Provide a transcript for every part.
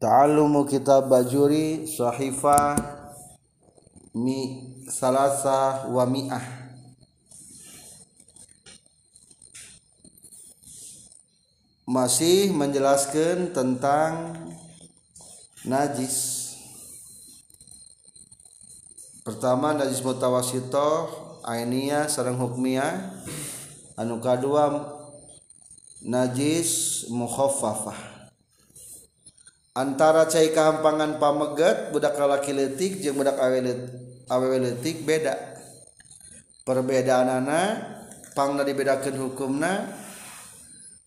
Ta'allumu kitab bajuri sahifa mi salasa wa mi'ah. Masih menjelaskan tentang najis. Pertama najis mutawasito ainiyah sarang hukmiyah. Anu kadua najis mukhaffafah antara cai kehampangan pamegat budak lalaki letik jeung budak awewe letik beda. Perbedaan anak pangna dibedakan hukumna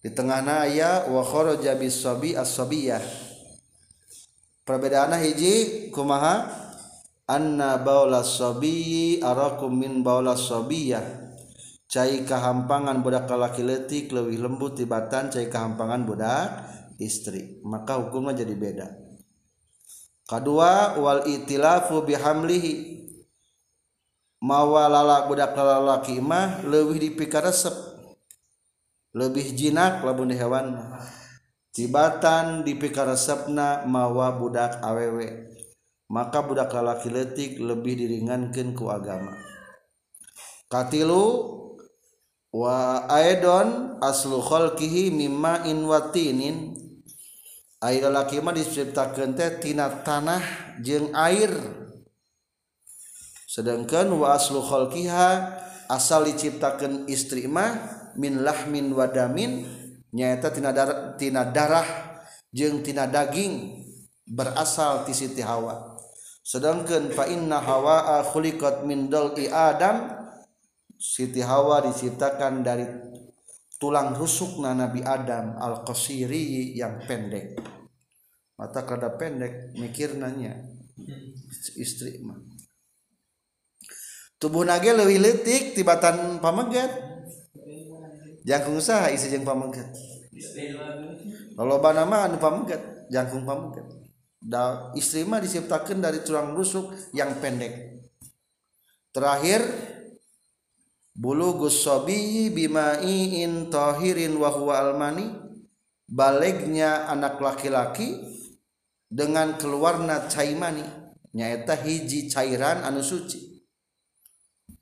di tengahna aya wa kharaja bisabi as-sabiyah. Perbedaanna hiji kumaha? Anna baula sabi arakum min baula sabiyah cai kehampangan budak lalaki letik lebih lembut tibatan cai kehampangan budak istri maka hukumnya jadi beda. Kedua wal itilafu bihamlihi. Mawa lala budak lalaki mah lebih dipikaresep. Lebih jinak labun hewan. Tibatan dipikaresepna mawa budak awewe. Maka budak lalaki letik lebih diringankan ku agama. Katilu wa aidon aslu khalqihi mimma in watinin air laki mah diciptakeun teh tina tanah jeung air. Sedangkan wa aslu khalqiha asal diciptakeun istri mah min lahmin wadamin nyaeta tina darah tina darah jeung tina daging berasal ti Siti Hawa. Sedangkan fa inna hawa khuliqat min dal'i adam Siti Hawa diciptakan dari tulang rusukna Nabi Adam al-qasiri yang pendek. Mata kada pendek mikir nanya istri mah. Tubuh nage leuwih leutik tibatan pamegat. Jangkung usaha isi jeng pamengket loba nama anu pamengket jangkung pamengket da istri mah diciptakan dari tulang rusuk yang pendek. Terakhir bulugus sobi bimaiin tohirin wahwa almani. Baliknya anak laki-laki dengan keluarna caimani nyaita hiji cairan anu suci.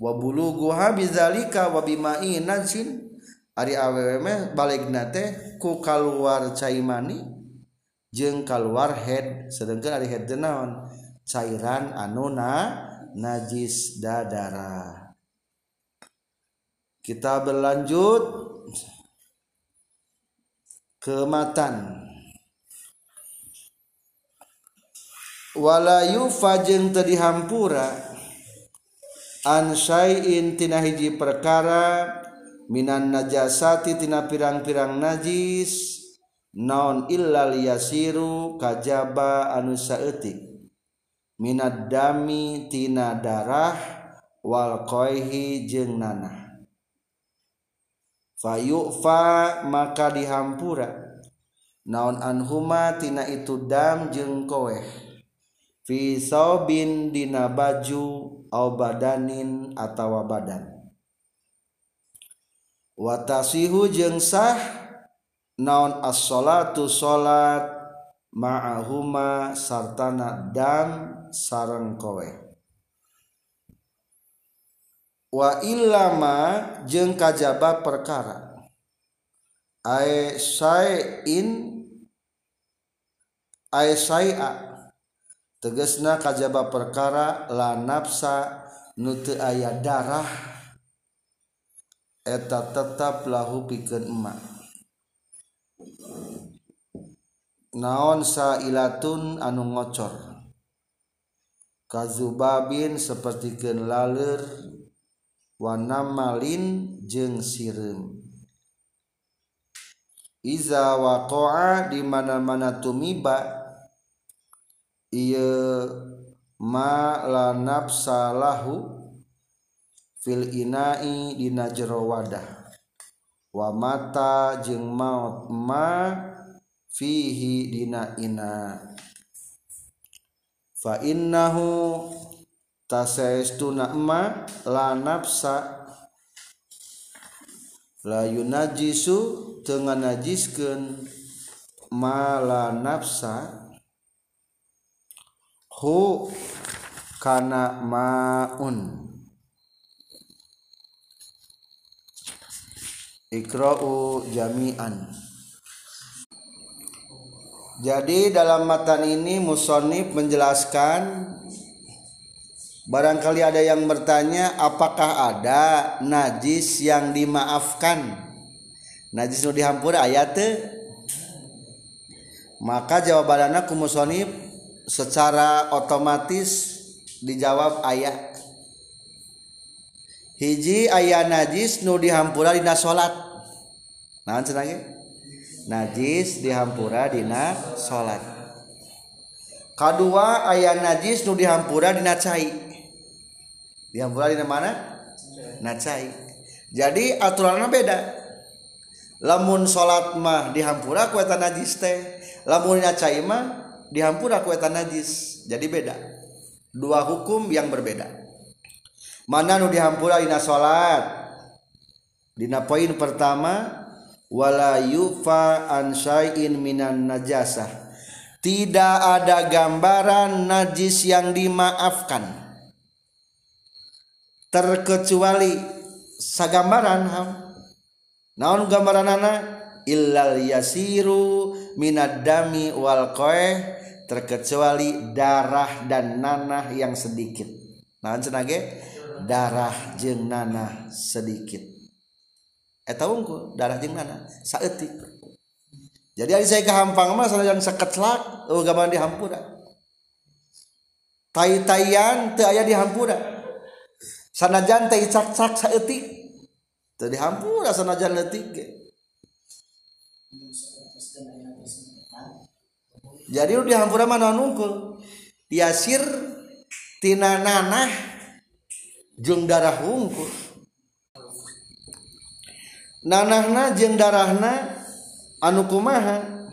Wa buluguha bizalika wa bimaiin najin ari awewe meh balikna teh ku kaluar caimani jeng kaluar head sedangkan ari head naon? Cairan anu na najis dadara. Kita berlanjut ke matan wala yufa jeung teu dihampura an syai'in tina hiji perkara Minan najasati tina pirang-pirang najis naon illal yasiru kajaba anu saeutik. Minad dami tina darah wal qaihi jeung nanah fayufa maka dihampura. Naon anhuma tina itu dam jeung koeh fi saubin dina baju au badanin atawa badan. Watasihu jeung sah naon as-salatu salat ma'ahuma sartana dan sareng kowe wa ilama jeung kajaba perkara. Ae sain ae saia tegesna kajaba perkara la nafsa nu teu aya darah eta tetap lahu pikeun emak. Naon sailatun anu ngocor? Kazubabin sapertikeun laler wanamalin jeung sireum iza waqa'a di mana-mana tumiba ieu ma la nafsalahu fil inai dina jero wadah. Wa mata jeung maut ma fihi dina ina. Fa innahu tasaistuna ma la nafsa la yunajisu teu najiskeun ma la nafsa hu kana maun. Ikra'u jami'an. Jadi dalam matan ini musonif menjelaskan barangkali ada yang bertanya apakah ada najis yang dimaafkan? Najis nu dihampura ayat maka jawabannya ku musonif secara otomatis dijawab ayat hiji ayat najis nu dihampura dina salat naon cenah najis dihampura dina salat kedua ayat najis nu dihampura dina cai dihampura dina mana? Na cai jadi aturannya beda. Lamun salat mah dihampura ku eta najis teh. Lamun dina cai mah dihampura ku eta najis. Jadi beda. Dua hukum yang berbeda. Mana nu dihampura dina salat dina poin pertama wala yufa an syai'in minan najasah. Tidak ada gambaran najis yang dimaafkan terkecuali sagambaran ham naon gambaran anak illal yasiru minad dami wal qoeh terkecuali darah dan nanah yang sedikit. Naon cenage? Darah jeung nanah sedikit. Eta unggul darah jeung mana saeutik jadi ari saya kehampang mah sanajan saketlak eueuh gambaran di hampura tai-taian teu aya di hampura sanajan teh cak-cak saeutik teu dihampura sanajan leutik ge jadi udah dihampura naon nungkul? Diasir tina nanah jeung darah hungkul. Nanahna jeung darahna anu kumaha?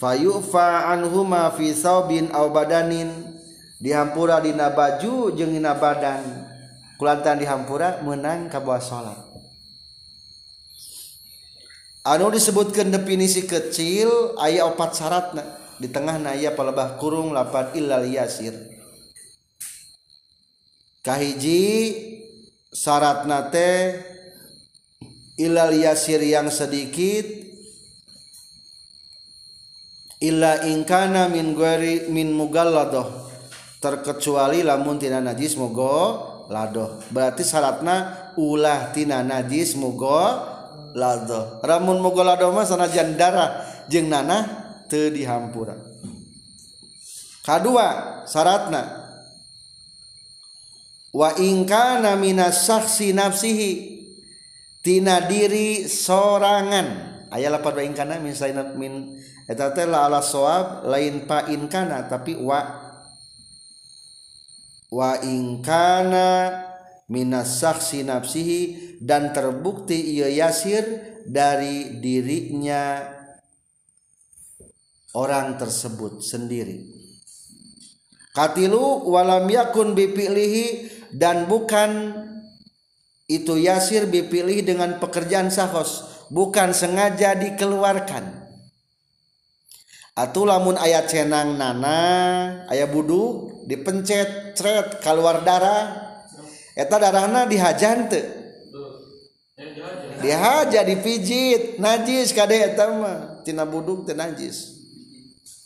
Fayufa anhuma fi saubin au badanin. dihampura dina baju jeung dina badan. Kulantan dihampura menang kabuah salat. Anu disebutkan definisi kecil ayat opat syaratna. Di tengah naya pelebah kurung lapat illal yasir kahiji syarat nate ilal yasir yang sedikit illa ingkana min gueri min mugalladoh. Terkecuali lamun tina najis mugo ladoh. Berarti syaratna ulah tina najis mugo ladoh. Ramun mugo ladoh mah sanajan darah jeung nanah teu dihampura. Kadua syaratna. Wa ingkana minas saksi nafsihi tina diri sorangan. Aya lapad wa ingkana min min eta teh la ala soab lain pa inkana tapi wa wa ingkana minas saksi nafsihi dan terbukti ia yasir dari dirinya orang tersebut sendiri. Katilu walam yakun bipilihi dan bukan itu yasir dipilih dengan pekerjaan sahos bukan sengaja dikeluarkan Atuh lamun ayat cenang nana ayah budu dipencet tret keluar darah eta darahna dihajan teu. Dihaja dipijit najis kade eta mah. Tina buduk teu najis.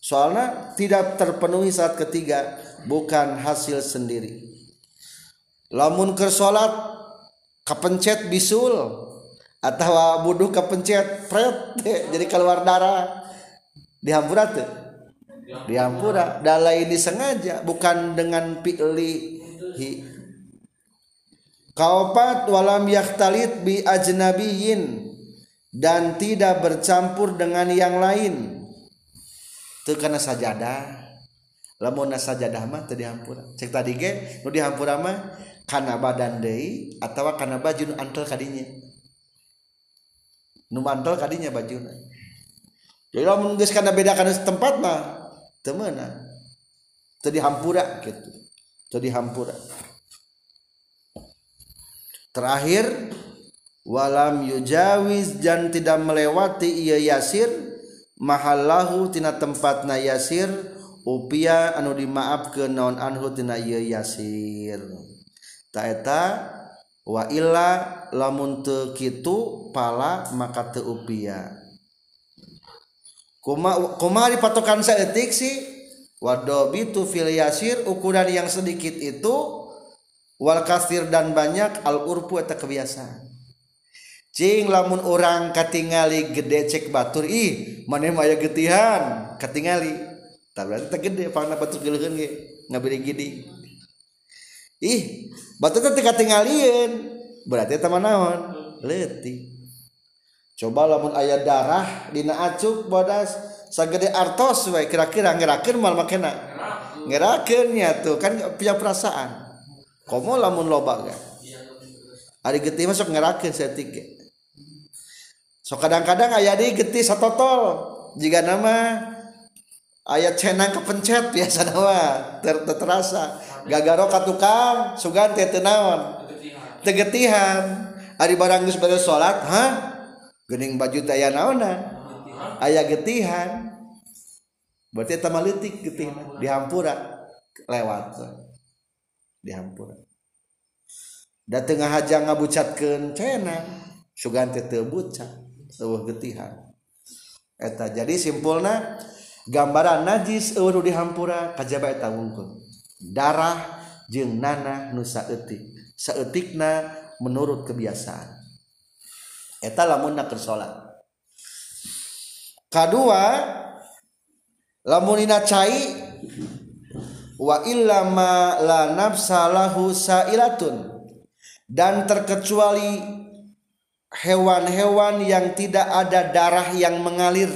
Soalnya tidak terpenuhi saat ketiga bukan hasil sendiri. Lamun ke salat kepencet bisul atau buduk kepencet pret jadi keluar darah dihampura tuh dihampura. Dalai ini sengaja bukan dengan pilih kaupat walam yaktalit bi ajnabiyin. Dan tidak bercampur dengan yang lain. Itu karena sajadah. Lamun sajadah mah teu dihampura. Cek tadi ge nu dihampura mah karena badan Day atau karena baju antel kadinya. Numantel kadinya baju jadi kalau menggus karena beda karena tempat mah temenan tadi hampura gitu. Tadi hampura terakhir walam yujawiz dan tidak melewati ia yasir mahallahu tina tempatna yasir upia anu dimaaf ke naon anhu tina ieu yasir. Taeta wa illa lamun teu kitu pala maka teu upia kuma kumari patokan saya etik sih wadobi tu filiasir ukuran yang sedikit itu wal kasir dan banyak al urpu atau kebiasaan. Cing lamun orang katingali gede cek batur ih mana maya getihan katingali. Tak berarti tak gede pangna batur geleun ge ngabiri gidi ih batur teh katingalieun berarti teman naon? Letih coba lamun aya darah dina acuk bodas. Sagede artos we kira-kira ngerakeun mal makena? Ngerakeun nya tuh kan punya perasaan. Komo lamun loba ga ari getih masuk ngerakeun setik so kadang-kadang aya di getih satotol. Jika nama ayat cenang kepencet biasa nama ter terasa gagaro ka tukang sugan teh naon? Tegetihan. Ari barang geus beres salat hah gening baju taya naona. Ayah getihan. Berarti tama leutik getihan dihampura. Lewat. Dihampura. Da tengah haja ngabucatkeun cena sugan teh teu bucat eueuh getihan. Eta jadi simpulna gambaran najis eueuh nu dihampura kajaba eta wungkul. Darah jeung nanah nu saeutik. Saeutikna menurut kebiasaan. Eta lamun nak salat kedua lamun ina cai wa illa ma la nafsa lahu sailatun. Dan terkecuali hewan-hewan yang tidak ada darah yang mengalir.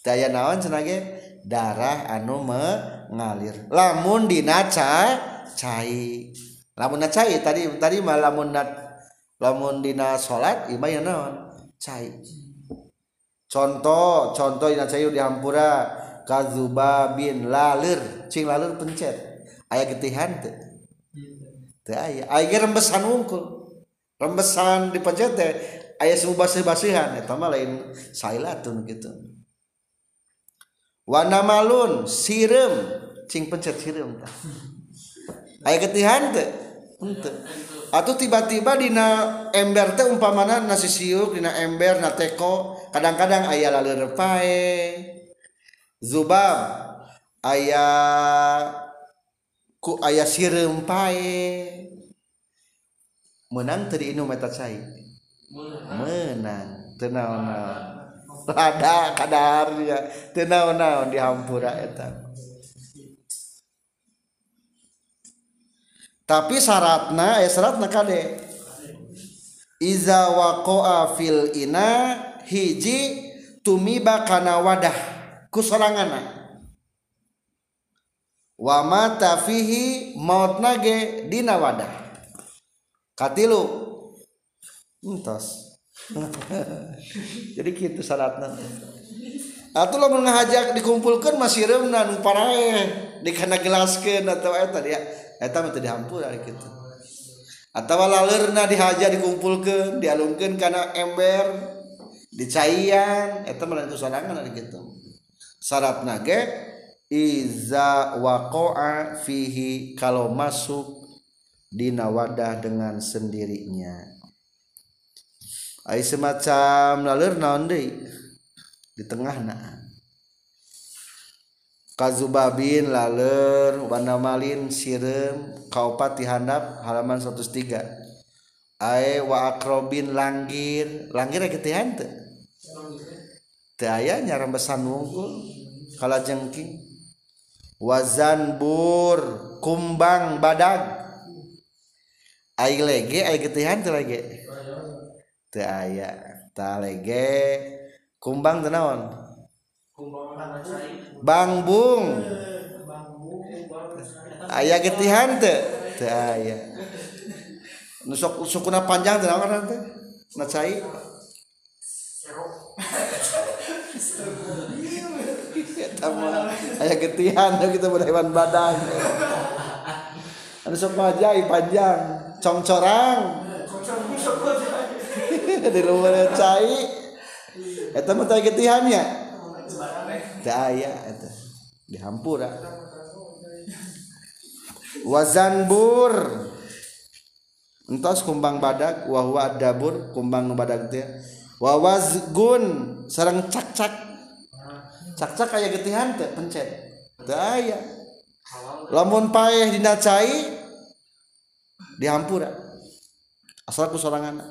Daya naon cenage darah anu mengalir. Lamun dina cai. Lamun cai tadi tadi mah lamun lamun dina salat imah mah naon? Cai. Contoh contoh dina cai di kazuba bin lalir cing lalir pencet. Aya getihan teu teu aya. Aya rembesan wungkul. Rembesan dipencet teh aya subasih-basihan eta mah lain sailatun gitu wana malun sirem. Cing pencet sirem aya getihan teu henteu atau tiba-tiba dina ember teh umpamana nasi siuk dina ember na teko kadang-kadang ayah laleur pae. Zubab ayah ku ayah sireum pae. Menang tadi inum eta cai menang. Tenau-naon rada kadarnya tenau-naon dihampura eta. Tapi syaratna eh syaratna kade? Iza waqa'a fil ina hiji tumiba kana wadah. Kusorangana wa mata fihi mautna ge dina wadah. Katilu. Entos. Jadi gitu syaratna. Atau lo ngajak dikumpulkan masih remna nu parae dikana gelaskeun atau eta dia eta mah dihampura gitu atau lalurna dihaja dikumpulkan dialungkan karena ember dicaian eta mah itu sorangan gitu syarat nage iza waqa'a fihi kalau masuk di nawadah dengan sendirinya. Ai semacam lalur naon di tengah nah Kazubabin laler warna malin sirem kaupat dihandap halaman 103 Ae wa akrobin langgir. Langgir ya gitu ya ente Daya nyaran besan wungkul Kala jengking. Wazan bur Kumbang badag. Aik lege aik gitu ya ente lege? Daya Ta lege. Kumbang tenawan Bangbung. Ayaah getihan nusok sukuna panjang Nacai aya getihan kita berhewan badan. Nusok majai panjang. Congcorang. Di luar cai. Eta mah getihan ya? Daya eta dihampura wazanbur. Entos kumbang badak wahwa dabur kumbang badak teh wawazgun sarang cak-cak. Cak-cak kayak getihan teh pencet. Daya lamun payah dina cai dihampura asal ku sorangan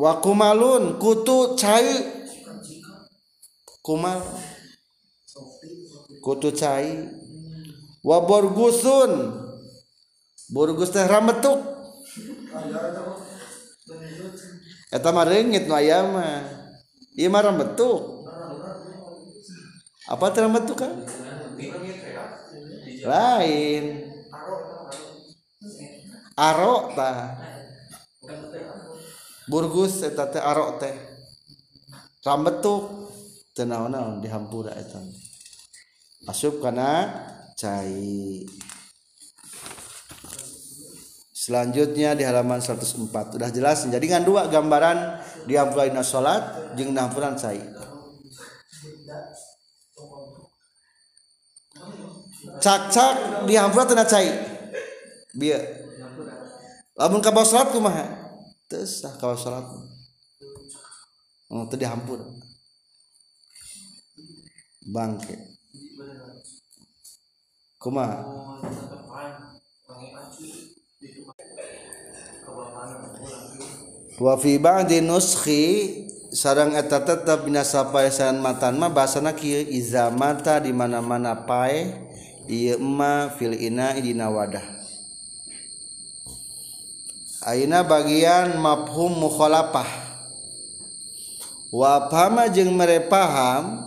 wa kumalun kutu cai. Kumal. Kutu cai. Wa borgusun. Borgus teh rametuk. Eta mah reungit nu aya mah. Ieu mah rametuk. Apa teh rametuk kan lain. Arok tah burgus eta teh arok teh. Rambetuk teu naon-naon dihampura eta. Asup kana cai. Selanjutnya di halaman 104 udah jelas jadi kan dua gambaran dihampuraina salat jeung dihampuran cai. Cak-cak dihampura teu cai. Bieu lamun ka salat kumaha teu sah ka salat oh dihampur bangke. Kumaha wa fi ba'di nuskhi sarang eta tetep binasa paesan matan mah bahasana kieu iza mata di mana-mana pae ieu ma fil ina dina wadah Aina bagian mafhum mukhalafah. Wa pahama jeung mere paham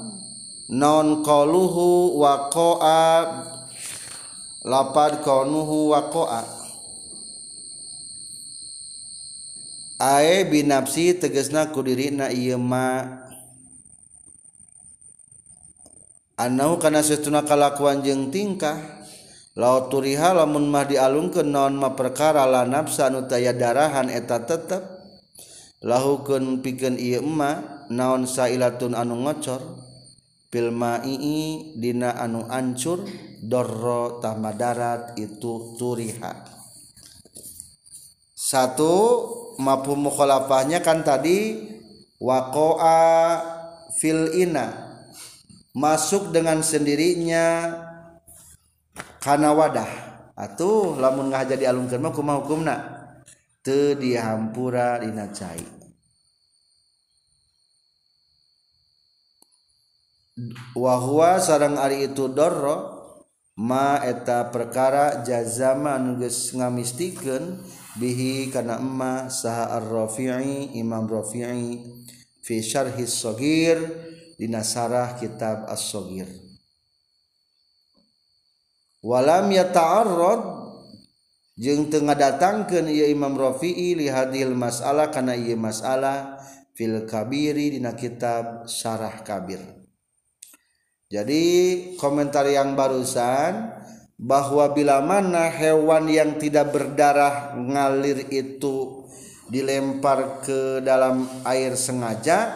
non qaluhu wa lapad qanuhu wa ae binafsi tegesna ku dirina ieu ma. Anau kana satuna kalakuan jeung tingkah. laut turiha lamun mah dialungkeun naon ma perkara la nafsa anu taya darahan eta tetep. Lahukeun pikeun ieu emma naon sailatun anu ngocor. Fil ma'i dina anu ancur dorro tamadarat itu turiha. Satu mapu mukhalafahnya kan tadi waqa'a fil ina. Masuk dengan sendirinya kana wadah. Atuh lamun ngah jadi alungkeun mah kumaha hukumna. Teu dihampura dina cai. Wa huwa sareng ari itu dorro ma eta perkara jazama geus ngamistikeun bihi kana emma saha ar-rafi'i imam rafi'i fi syarhi sagir dina sarah kitab as-sagir walam yata'arrad. Jeung teu ngadatangkeun ieu imam rafi'i li hadil mas'alah kana ieu mas'alah fil kabiri dina kitab syarah kabir. Jadi komentar yang barusan bahwa bila mana hewan yang tidak berdarah ngalir itu dilempar ke dalam air sengaja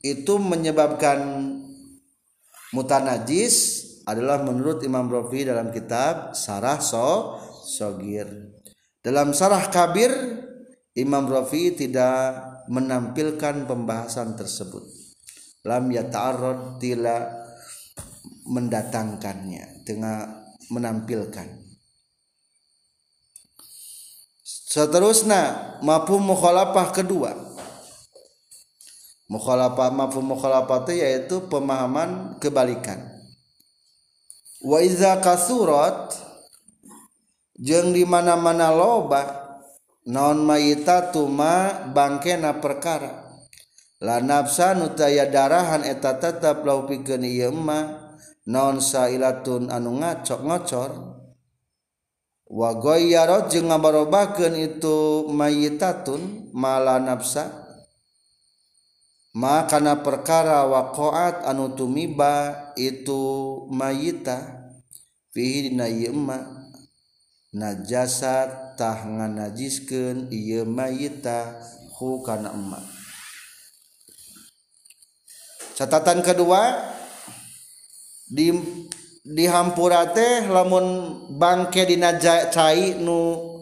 itu menyebabkan mutanajis adalah menurut Imam Rafi dalam kitab Sarah So Sogir. Dalam Sarah Kabir Imam Rafi tidak menampilkan pembahasan tersebut. Lam yata'arrad tila mendatangkannya tengah menampilkan. Seterusnya mafhum mukhalafah kedua. Mukhalafah mafhum mukhalafah itu yaitu pemahaman kebalikan waiza kasurat jeng dimana-mana loba non mayita tuma bangkena perkara. La nafsa nutaya darahan eta tetap lau pikeun ieu emma naon sailatun anu ngacok ngocor wa goyarot jeung ngabarobakeun itu mayitatun mala nafsa. makana perkara wakoat anu tumiba itu mayita fihi dina ieu emma najasa tah nganajiskeun ieu mayita hu kana emma catatan kedua di dihampura teh lamun bangke dina cai nu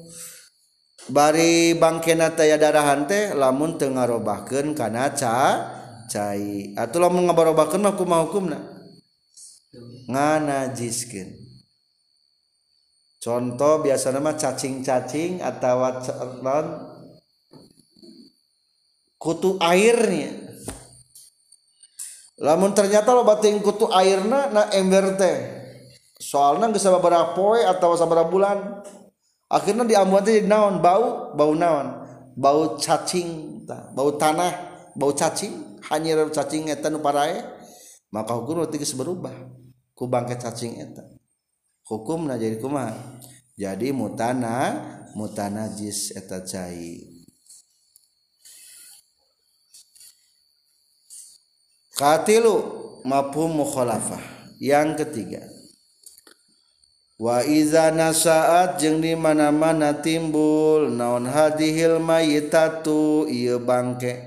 bari bangkena taya darahan teh lamun teu ngarobahkeun kana ca cai. Atuh lamun ngabarobahkeun mah kumaha hukumna? Nganajiskeun. Contoh biasana mah cacing-cacing atau non kutu airnya. Lamun ternyata lo batin kutu airna na ember teh. Soalnya nggak sabar poe atau sabar bulan. Akhirnya diambuan teh naon? Bau bau naon? Bau cacing bau tanah bau cacing. Hanya cacing eta nu parae. Maka hukum geus berubah ku bangke cacing eta. Hukumna jadi kumaha jadi mutana mutanajis eta cai. Katilu mafhum mukhalafah. Yang ketiga. Waiza nasaat jeung dimana-mana timbul naon hadihil mayitatu ieu bangke.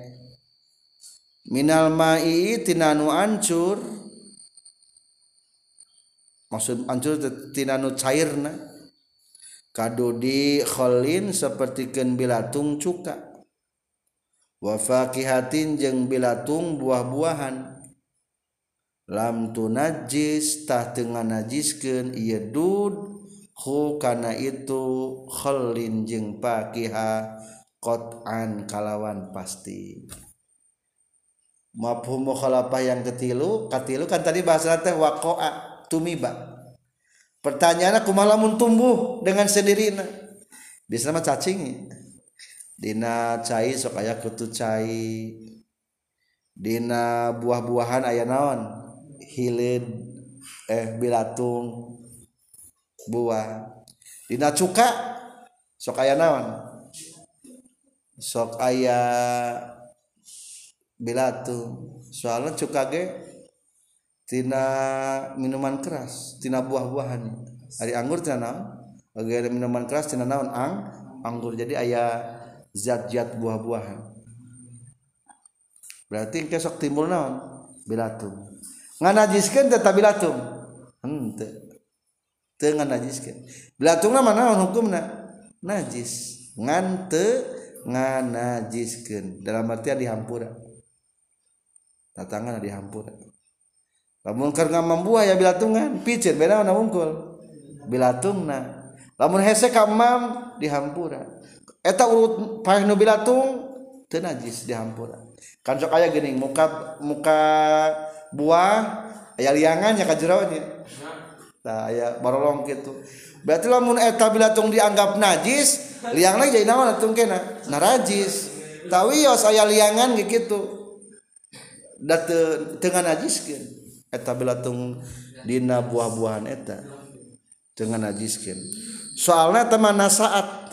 Minal ma'i tinanu ancur. Maksud ancur tinanu cairna. Kadudi kholin sapertikeun bilatung cuka. Wa fakihatin jeung bilatung buah-buahan. Lam tu najis tah tengah najiskeun ieu dud. Hu kana itu khalin jeng pakiha qat'an kalawan pasti. Mafhum mukhalafah yang ketilu katilu kan tadi bahasa teh waqa'a tumiba. Pertanyaannya kumaha lamun tumbuh dengan sendirinya. Bisa mah cacing Dina cair sok aya kutu cair Dina buah-buahan aya naon hilid eh bilatung buah. Dina cuka sok aya naon? Sok aya bilatung. Soalnya cuka ge tina minuman keras tina buah-buahan. Hari anggur tina naon? Bagi minuman keras tina naon? Ang anggur. Jadi ayah zat-zat buah-buahan. Berarti kesok timbul naon? Bilatum nganajiskeun teh tabilatung henteu hmm, teu nganajiskeun. Bilatungna mana hukumna? Najis. Ngan teu nganajiskeun. Dalam artian dihampura. Tatangan dihampura lamun keur ngamambuah ya bilatungan picit beda na wungkul. Bilatungna lamun hese ka mam dihampura. Eta urut paeh nu bilatung teu najis dihampura. Kan sok aya geuning muka muka buah aya liangannya ka jeronya tah aya barolong kitu. Berarti lamun eta bilatung dianggap najis liangna jadi naon atuh kena? Narajis. Najis tawios aya liangan gitu da teu teu najiskeun. Eta bilatung dina buah-buahan eta teu najiskeun. Soalna teman saat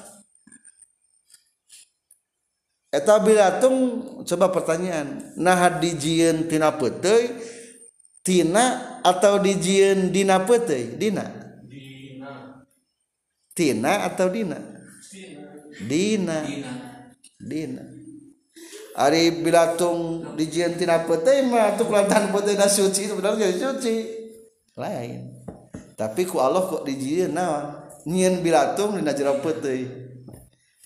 Eta bilatung coba pertanyaan nah dijieun tina peuteuy tina atau dijieun dina peuteuy? Dina. Dina. Tina atau dina? Dina. Dina. Ari bilatung dijieun tina peuteuy mah atuh lantan peuteuy da suci sebenarnya suci. Lain. Tapi ku Allah kok dijieun naon? Nyieun bilatung dina jero peuteuy.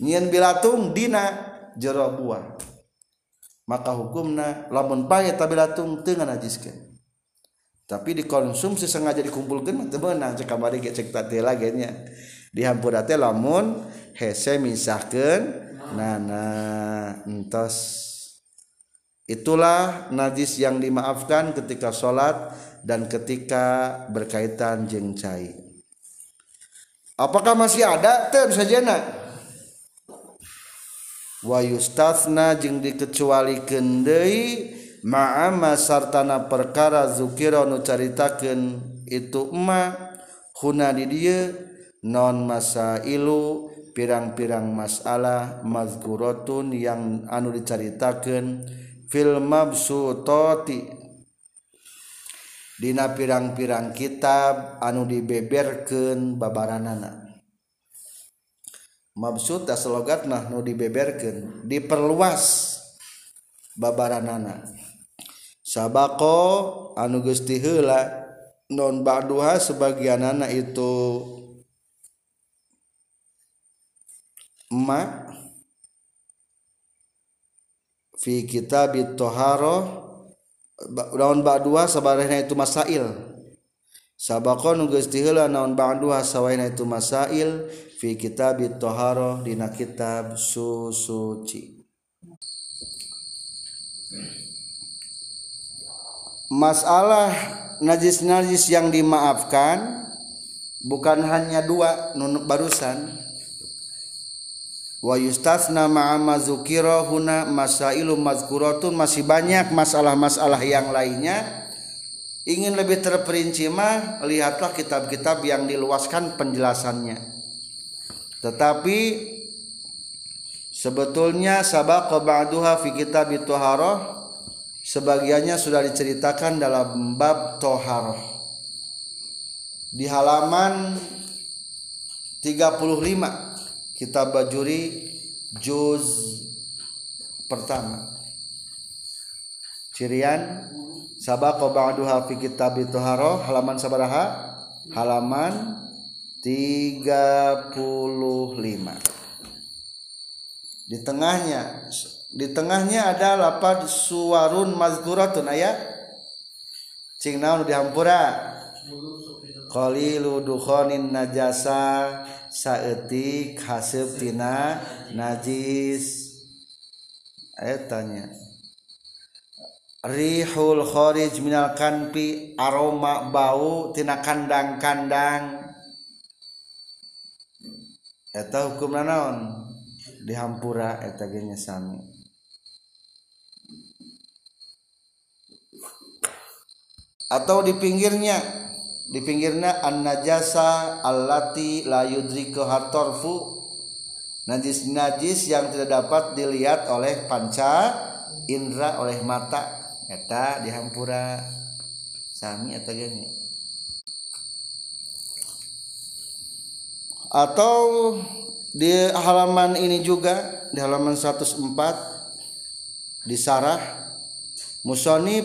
Nyieun bilatung dina. Jero buah. Maka hukumna lamun pae tabilatung teu najiskeun. Tapi dikonsumsi sengaja dikumpulkan teu meunang cek kamari ge cek tadi lagi nya. Dihampura teh lamun hese misahkeun nana entos. Itulah najis yang dimaafkan ketika sholat dan ketika berkaitan jeng cai. Apakah masih ada? Teu sajana wayustatsna jeung dikecualikan deui ma'ama sartana perkara zukira nu caritakeun itu emma huna di dieu non masailu pirang-pirang masalah mazkuratun yang anu dicaritakeun fil mabsutati dina pirang-pirang kitab anu dibeberkeun babaranana. maksud slogat nah nu dibeberkan diperluas babaranana. Sabako anu gusti heula non ba'duha sebagian anak itu ma fi kitab toharo naon ba'duha sabarehna itu masail. Sabako nu gusti heula naon ba'duha sawaina itu masail. Fi kitab toharo dina kitab susuci masalah najis-najis yang dimaafkan bukan hanya dua nunuk barusan. Wa yustasna ma'a mazukira huna masailu mazkuratun masih banyak masalah-masalah yang lainnya. Ingin lebih terperinci mah lihatlah kitab-kitab yang diluaskan penjelasannya tetapi sebetulnya sabaqa ba'duha fi kitab tuharah sebagiannya sudah diceritakan dalam bab toharoh. Di halaman 35 kitab bajuri juz pertama. Cirian sabaqa ba'duha fi kitab toharoh halaman sabaraha? Halaman 35 di tengahnya di tengahnya ada lapad suwarun mazkuratun aya cing naon dihampura? Qalilu dukhanin najasa saeutik haseup tina najis. Ayatnya rihul kharij minal aroma bau tina kandang-kandang eta hukum naon dihampura eta ge sami atau di pinggirnya di pinggirnya an najasa allati la yudriku hatorfu. Najis najis yang tidak dapat dilihat oleh panca indra oleh mata. Eta dihampura. Sami eta gini atau di halaman ini juga di halaman 104 di sarah musonib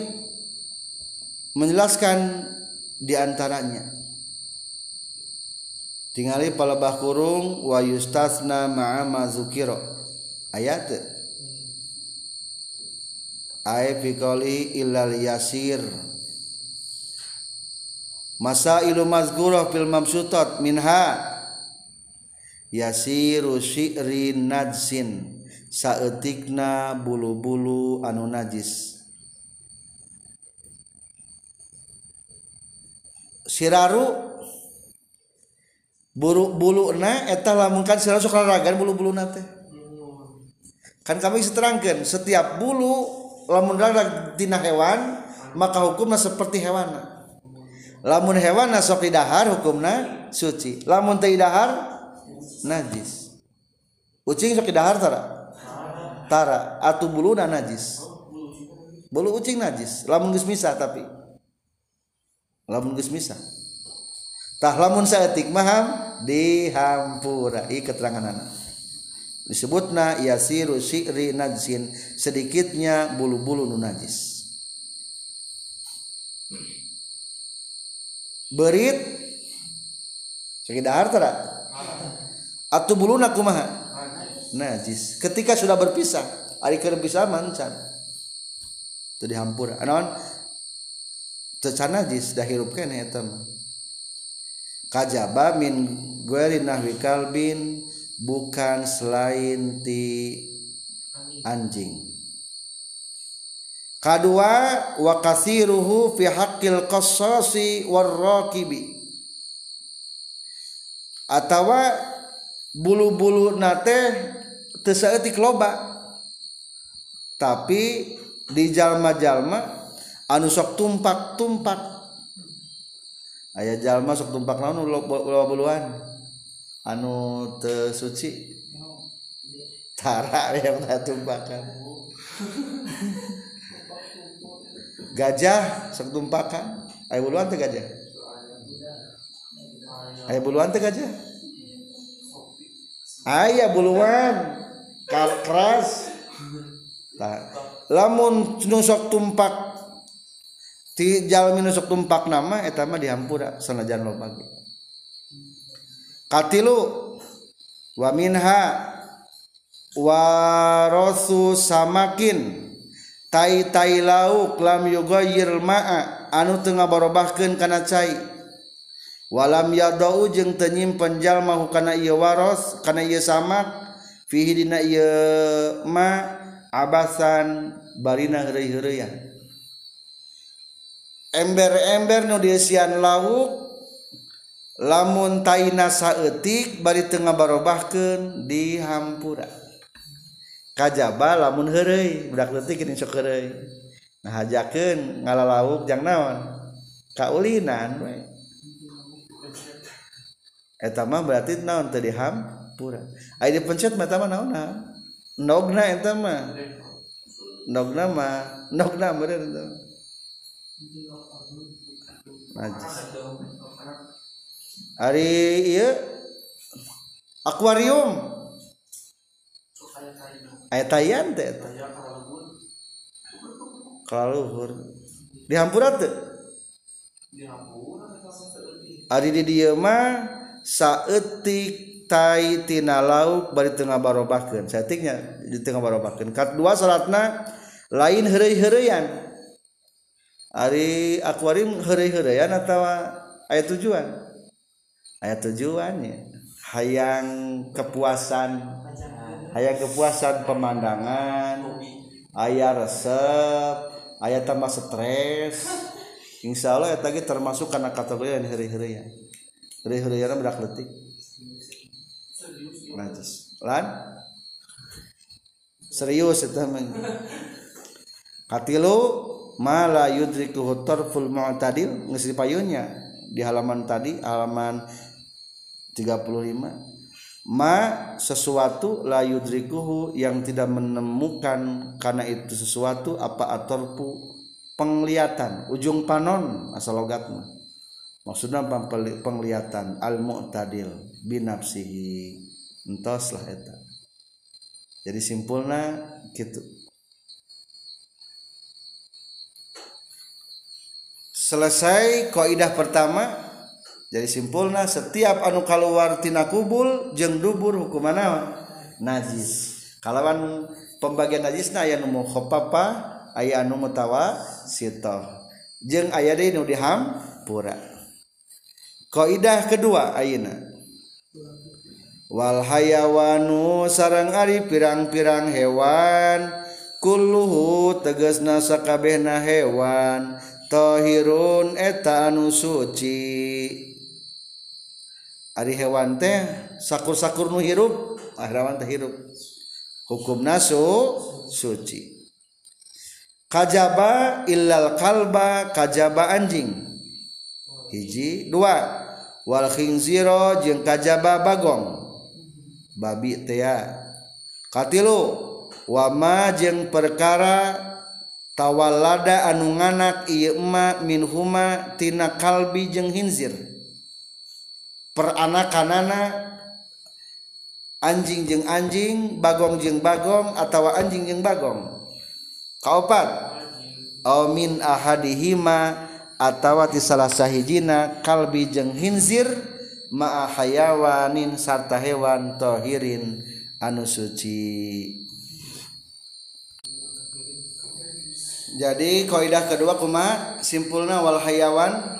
menjelaskan di antaranya tinggali palebah kurung wa yustasna ma'a mazukiro ayat. Ay fi illal yasir. Masailu mazkurah fil mamsutat minha yasiru syi'ri najsin saeutikna bulu-bulu anu najis. Siraru buru-bulu na eta lamun kan siraru sok ragan bulu-bulu na teh. Kan kami seterangkan setiap bulu lamun ragan tina hewan maka hukumnya seperti hewan lamun hewan sok dahar hukumna suci. Lamun teh dahar najis. Ucing sok dahar tara? Tara. Bulu na najis. Bulu ucing najis. Lamun geus misah tapi. Lamun geus misah. Tah lamun saeutik maham dihampura. I keterangan anak. Disebutna yasiru syi'ri najsin. Sedikitnya bulu-bulu nu najis. Berit. Sekedar tara atuh buluna kumaha? Najis. Ketika sudah berpisah ari keur pisah mancan teu dihampura anaon tecan najis dah hirup kene eta kajaba min gueri nahwi kalbin bukan selain ti anjing. Kedua wa kasiruhu fi haqqil qassasi warraqibi atawa bulu-bulu nate teseetik loba. Tapi di jalma-jalma anu sok tumpak-tumpak. Ayah jalma sok tumpak naon loba buluan? Anu teu suci? Tara yang tak tumpakan. Gajah sok tumpakan. Ayah buluan teh gajah? Ayah buluan teh gajah? ayah buluan keras lamun nusok tumpak tijal minusok tumpak nama etama dihampura sanajan lo pagi katilu wa minha warosu samakin tai tai lauk lam yugoyir ma'a anu tengah barobahkeun kana cai. walam yadau jeung teu nyimpen jalma kana ieu waros kana ieu samak fihi dina ieu ma abasan barina heureuy-heureuyan. Ember-ember nu diisian lauk lamun taina saeutik bari teu ngabarobahkeun di hampura kajaba lamun heureuy budak leutik geuning sok heureuy. Nah hajakeun ngalalauk jang naon? Kaulinan we. Eta mah berarti naon teu di hampura aya dipencet mah eta mah naon nogna eta mah. Nogna mah. Nogna meureun eta najis. Hari iya akuarium. Ayat tayan teh kalau di hampura teh? Hari di dia mah saetik tai tina lauk bari tengah barobakeun saetiknya di tengah barobakeun kadua salatna lain heureuy-heureuyan ari akuarium heureuy-heureuyan atawa aya tujuan? Aya tujuannya hayang kepuasan hayang kepuasan pemandangan ayah resep ayah tambah stres. Insya Allah ya tadi termasuk karena kategori yang hari-hari ya. Hari-harian hari-harian berak letik najis lan? Serius itu katilu mala yudrikuhu tarful mu'tadil. Ngisi payunnya. Di halaman tadi halaman 35 ma sesuatu la yudrikuhu yang tidak menemukan. Karena itu sesuatu apa atorpu penglihatan. Ujung panon asal logatna maksudnya penglihatan al mu'tadil binafsihi. Entos lah eta. Jadi simpulnya gitu selesai kaidah pertama jadi simpulna setiap anu keluar tina kubul jeng dubur hukum mana najis. Kalawan pembagian najisna aya nu khopapa aya anu mutawa sitoh jeng aya deui nu dihampura Kaidah kedua ayeuna. Wal hayawanu sarang ari pirang-pirang hewan. Kulluhu tegasna sakabehna hewan. Tohirun eta anu suci. Ari hewan teh sakur-sakur nu hirup ahrawan teh hirup. Hukum nasu suci. Kajaba illal kalba kajaba anjing. Hiji dua. wal khinziro jeung kajaba Bagong. Babi teakatilu wama jeung perkara tawalada anu nganak ieu ema min huma tina kalbi jeung hinzir. Peranakanana anjing jeung anjing Bagong jeung Bagong atawa anjing jeung Bagong. Kaupat Amin ahadihima atawa ti salah sahijina kalbi jeung hinzir ma hayawanin sarta hewan tohirin anu suci. Jadi kaidah kedua kuma simpulna wal hayawan.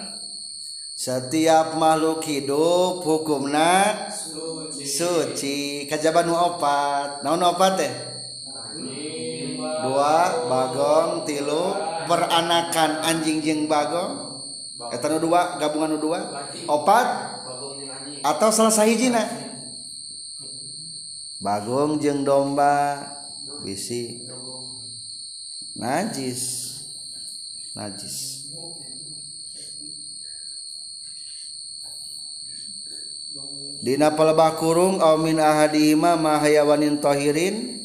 Setiap makhluk hidup hukumna suci, suci. kajaban nu opat. Naon opat teh? Dua bagong tilu. Peranakan anjing jeng bagong. Eta nu dua gabungan nu dua. Opat. Atau salah sahijina bagong jeng domba. Bisi. Najis. Najis. Dina pelebah kurung au min ahadihima ma hayawanin tahirin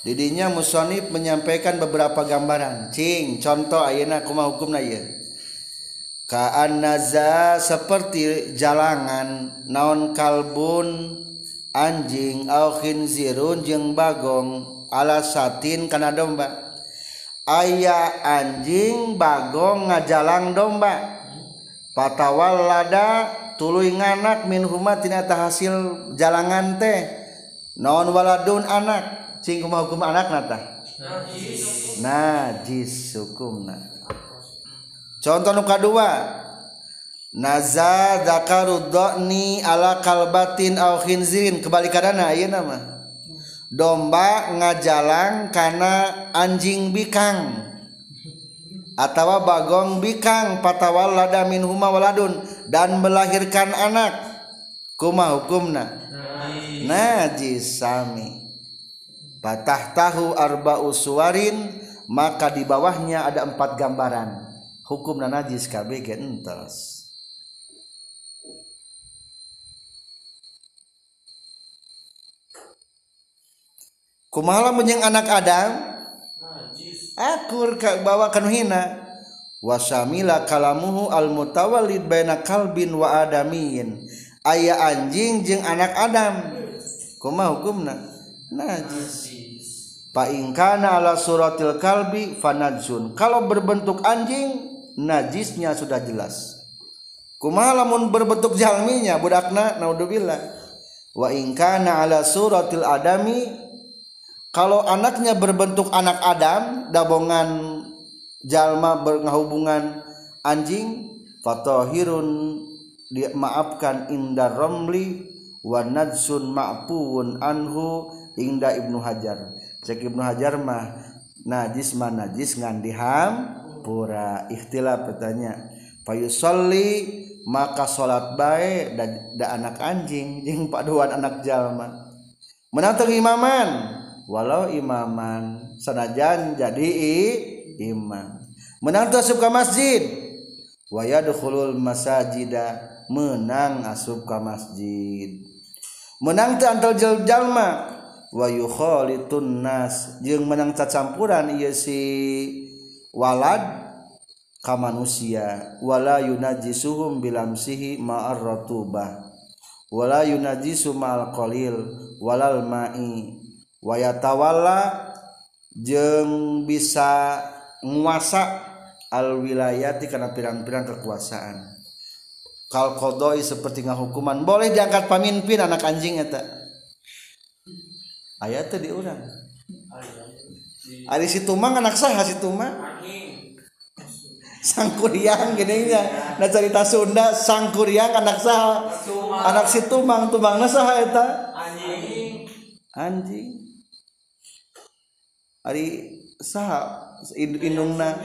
didinya musonib menyampaikan beberapa gambaran. Cing contoh ayeuna kumaha hukumna ieu? Kaannaza seperti jalangan naon kalbun anjing au khinzirun jeung bagong ala satin kana domba. Aya anjing bagong ngajalang domba. Patawal lada tuluy nganak min huma tina hasil jalangan teh. Naon waladun anak? Cing kumaha hukum anak nata najis hukumna. Contoh nu kadua naza zakaru dhani ala kalbatin au khinzirin. Kebalikadana ieu nama. Domba ngajalang karena anjing bikang. Atau bagong bikang patawal lada min huma waladun. Dan melahirkan anak. Kuma hukumna. Najis sami patah tahu arba uswarin maka di bawahnya ada empat gambaran. Hukumna najis kabeh entos. Kumaha menyeng anak Adam? Akur ka bawa kan hina. Wasamila kalamuhu al mutawallid baina kalbin wa adamin. Aya anjing jeung anak Adam. Kumaha hukumna? Najis fa in kana ala suratil kalbi fanajsun. Kalau berbentuk anjing najisnya sudah jelas. Kumaha lamun berbentuk jalminya budakna? Naudzubillah. Wa in kana ala suratil adami kalau anaknya berbentuk anak Adam dabongan jalma berhubungan anjing fatohirun dia maafkan inda romli wa nadsun anhu inda ibnu hajar cek Ibnu Hajar mah najis mah najis ngan dihampura ikhtilaf bertanya payusolli maka salat baik da, da anak anjing jeung paduan anak jalma. Menantang imaman walau imaman sanajan jadi i, imam. Menang asup ke masjid waya dukhulul masajida menang asup ke masjid. Menang teu antal jalma wayukhalitun nas. Jeung menang cacampuran ieu si walad ka manusia. Wala yunajisuhum bilamsihi ma'ar ratubah wala yunajisu ma'al qalil walal ma'i. Wayatawalla jeung bisa nguasa al wilayati karena pirang-pirang kekuasaan. Kal qodoi seperti ngahukuman. Boleh diangkat pamimpin anak anjing eta. Ayat di urang Ari si tumang anak saha si tumang sang kuriang gini nya na cerita Sunda sang kuriang anak saha anak si tumang tumang saha eta? Anjing. Anjing. Ari sah indungna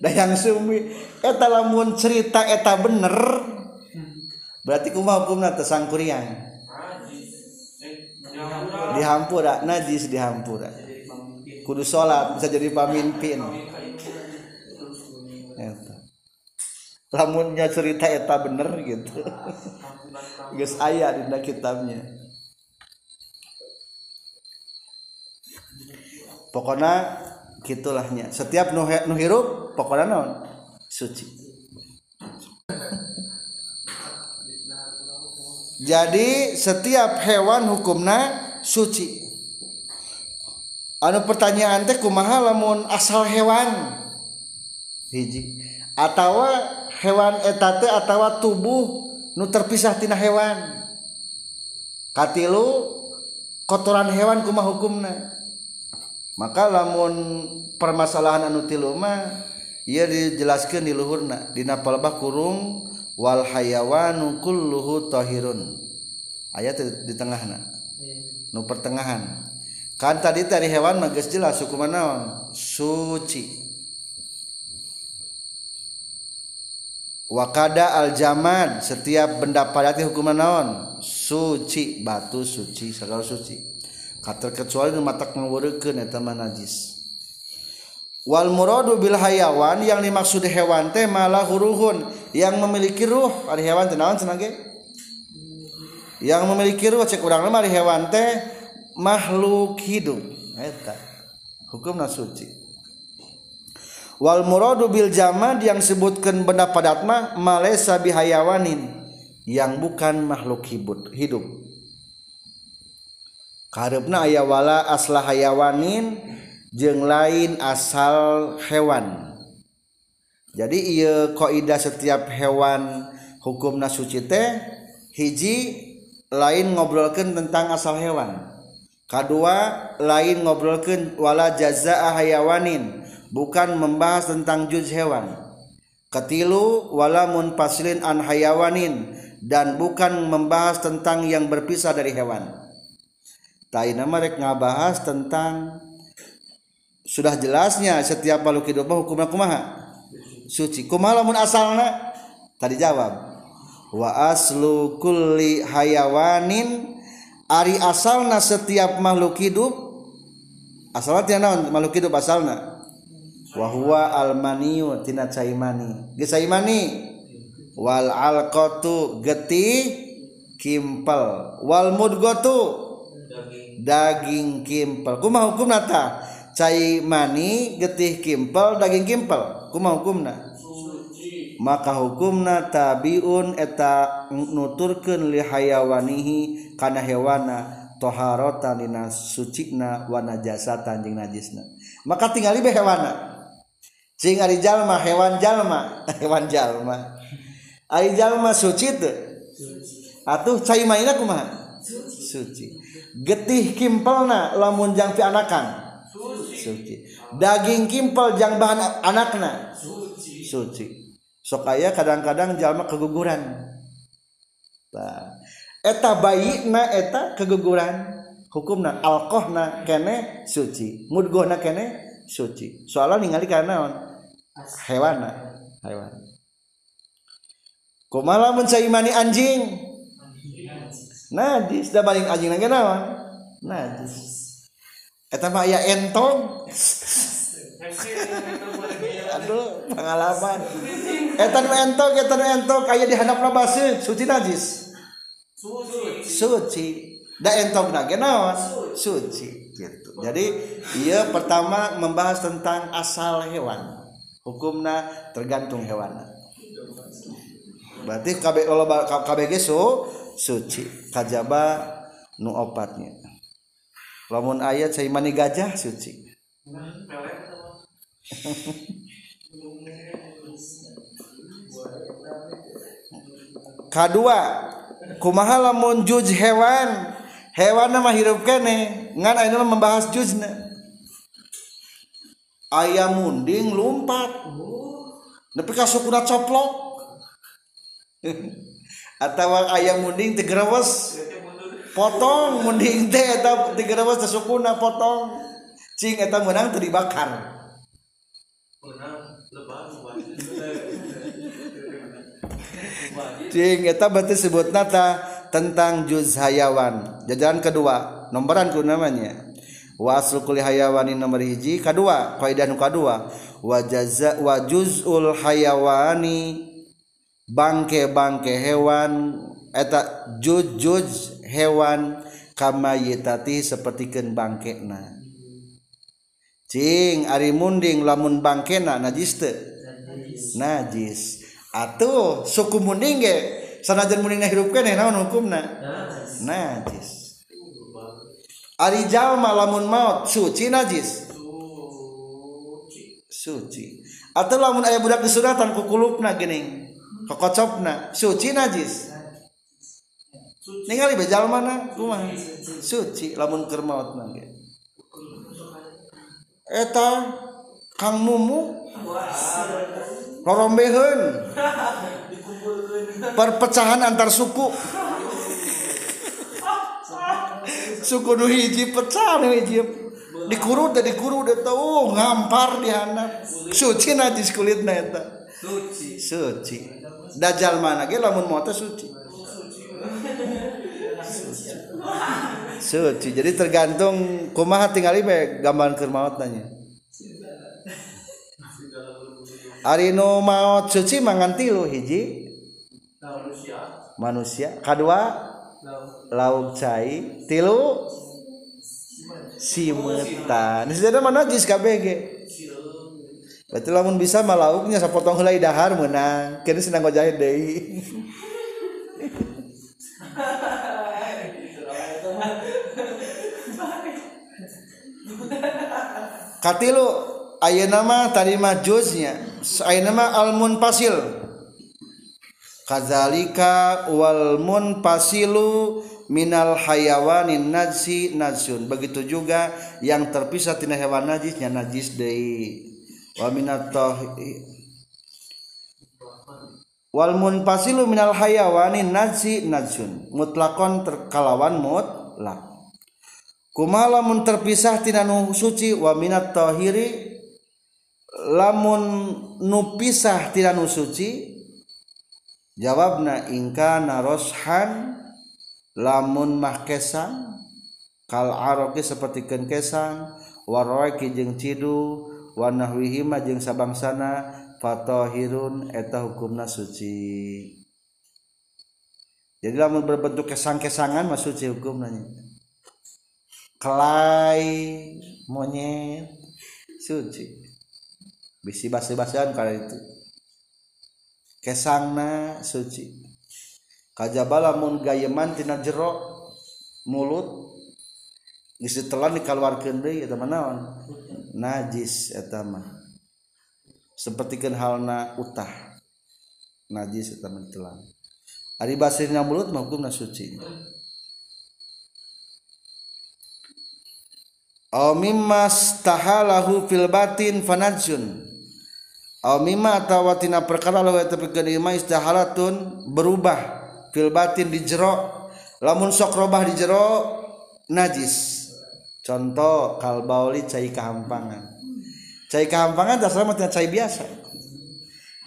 dayang sumi. Eta lamun cerita eta bener berarti kumaha hukumna teh sangkuriang dihampura najis dihampura kudu salat bisa jadi pamimpin eta lamunnya cerita eta bener gitu. Geus aya dina kitabnya. Pokoknya gitulahnya setiap nu, nu hirup pokoknya non suci jadi setiap hewan hukumna suci. Anu pertanyaan teh kumaha lamun asal hewan? Hiji. Atau hewan etate atau tubuh nu terpisah tina hewan. Katilu kotoran hewan kumaha hukumna? Maka lamun permasalahan anu tiluma ia dijelaskan di luhurna. Dina palbah kurung wal hayawanu kulluhu tahirun. Ayat di tengahna. Nu pertengahan. Kan tadi dari hewan mah geus jelas hukuman naon suci. Wakada al jamad setiap benda padat hukuman naon? Suci batu suci segala suci. Kata kecuali mata ngawurkeun eta najis. Wal muradu bil hayawan yang dimaksud hewan teh malah huruhun. Yang memiliki ruh ari hewan teh naon cenah yang memiliki ruh cek urang mah hewan teh makhluk hidup. Eta hukumna suci. Wal muradu bil jamad yang sebutkan benda padat mah malesa bihayawanin yang bukan makhluk hidup. Karena ayawala aslah hayawanin jeng lain asal hewan. Jadi ia kaidah setiap hewan hukum nasuci teh hiji lain ngobrolkan tentang asal hewan. Kedua lain ngobrolkan wala jazaa hayawanin bukan membahas tentang juz hewan. Ketilu wala munfasilin an hayawanin dan bukan membahas tentang yang berpisah dari hewan. Taina mereka ngabahas tentang sudah jelasnya setiap makhluk hidup hukumnya kumaha? Suci. Kumaha lamun asalna? Tadi jawab. Wa aslu kulli hayawanin. Ari asalna setiap makhluk hidup. Asalna tina naon? Makhluk hidup asalna? Wa huwa almaniyu tina caimani. Geus caimani? Wal alqatu getih kimpel. Wal mudghatu daging kimpel. Kumaha hukumna ta cai mani getih kimpel daging kimpel. Kuma hukumna maka hukumna tabiun eta nuturkeun li hayawanihi kana hewana taharatan dina sucikna wa najasatan jeung najisna. Maka tinggali be hewana. Cing ari jalma hewan jalma. Hewan jalma. Ari jalma suci teu. Atuh cai maina kumaha? Suci. Getih kimpelna lamun jang anakan. Suci. Daging kimpel jang bahan anakna. Suci. Suci. Sok aya kadang-kadang jalma keguguran. Nah, eta na eta keguguran. Hukumna alkohna kene suci. Mudgohna kene suci. Soalnya ningali karena hewan. Hewan kumala mencaimani anjing? Najis. Da baling anjing naon? Najis Eta mah ya entong. Aduh, pengalaman. Eta nu entong, eta nu entong aya di handapna baseud, suci najis. Suci. Da entong na genaon? Suci. Gitu. Jadi, ia pertama membahas tentang asal hewan. Hukumna tergantung hewan. Berarti KB, KBG su, suci. Kajaba nu opatnya. lamun ayat saya mani gajah suci. Kedua kumaha lamun juj hewan? Hewan nama hirup kene ngan ayeuna membahas juzna ayam munding lompat nepi ka sukuna coplok. Atau ayam munding teu potong mending teh eta digerebes sesukuna potong. Cing eta menang teu dibakar. Cing eta berarti sebut nata tentang juz hayawan. Jajaran kedua nomboran ku namanya. Wa aslu kulli hayawani nomor hiji kedua kaidah nu kedua. Wa jaza wa juzul hayawani bangke bangke hewan eta juz juz hewan kama yitati sepertikan bangkena. Cing ari munding lamun bangkena najis te najis. Atuh suku munding ge sanajan munding hirup eh naon hukumna? Najis. Ari jalma lamun maut suci najis. Suci. Atau lamun aya budak disuratan ku kulupna geuning kokocopna suci najis. ningali bejal mana? Rumah. suci lamun keur maut nanti. Eta kang mumu? Lorombeheun. Perpecahan antar suku. Suku nu hiji pecah nu hiji. Dikurut teh dikurut teh uh, oh ngampar di anak suci najis kulitna eta. Suci. Suci. Dajal mana ge lamun mota suci. Suci jadi tergantung kumaha tinggal be gambar keur nanya. Ari nu maut suci mangan tilu hiji. Manusia. Kedua lauk cai. Tilu? Simetan. Sebenarnya mana jis KBG berarti lamun bisa malauknya sapotong helai dahar menang kini senang ngojahit deui katilu aya nama tarima juznya. Aya nama almun pasil kadzalika wal munfasilu minal hayawanin najsi najsun begitu juga yang terpisah tina hewan najisnya najis deui wa minat wal munfasilu minal hayawanin najsi najsun mutlakon terkalawan mutlak kumaha lamun terpisah tina nu suci wa minat tahiri lamun nu pisah tina nu suci jawabna ingka naroshan lamun mah kesang kal aroki seperti ken kesang warwaki jeung cidu wanahwihima jeung sabangsana fatahirun eta hukumna suci. Jadi lamun berbentuk kesang-kesangan mah suci hukumna kelai monyet suci. Bisi basi-basian kala itu. Kesangna suci. Kajabala mun gayeman tina jero mulut geus ditelan dikaluarkeun deui eta mah naon? Najis eta mah. Sapertikeun halna utah. Najis eta mah ditelan. Ari basirna mulut mah hukumna suci aw mimma stahalahu fil batin fanajun aw mimma atawatina perkara lahu eta pikeun istahalatun berubah fil batin di jero lamun sok robah di jero najis. Contoh kalbauli cai kehampangan. Cai kehampangan dasar mah cai biasa.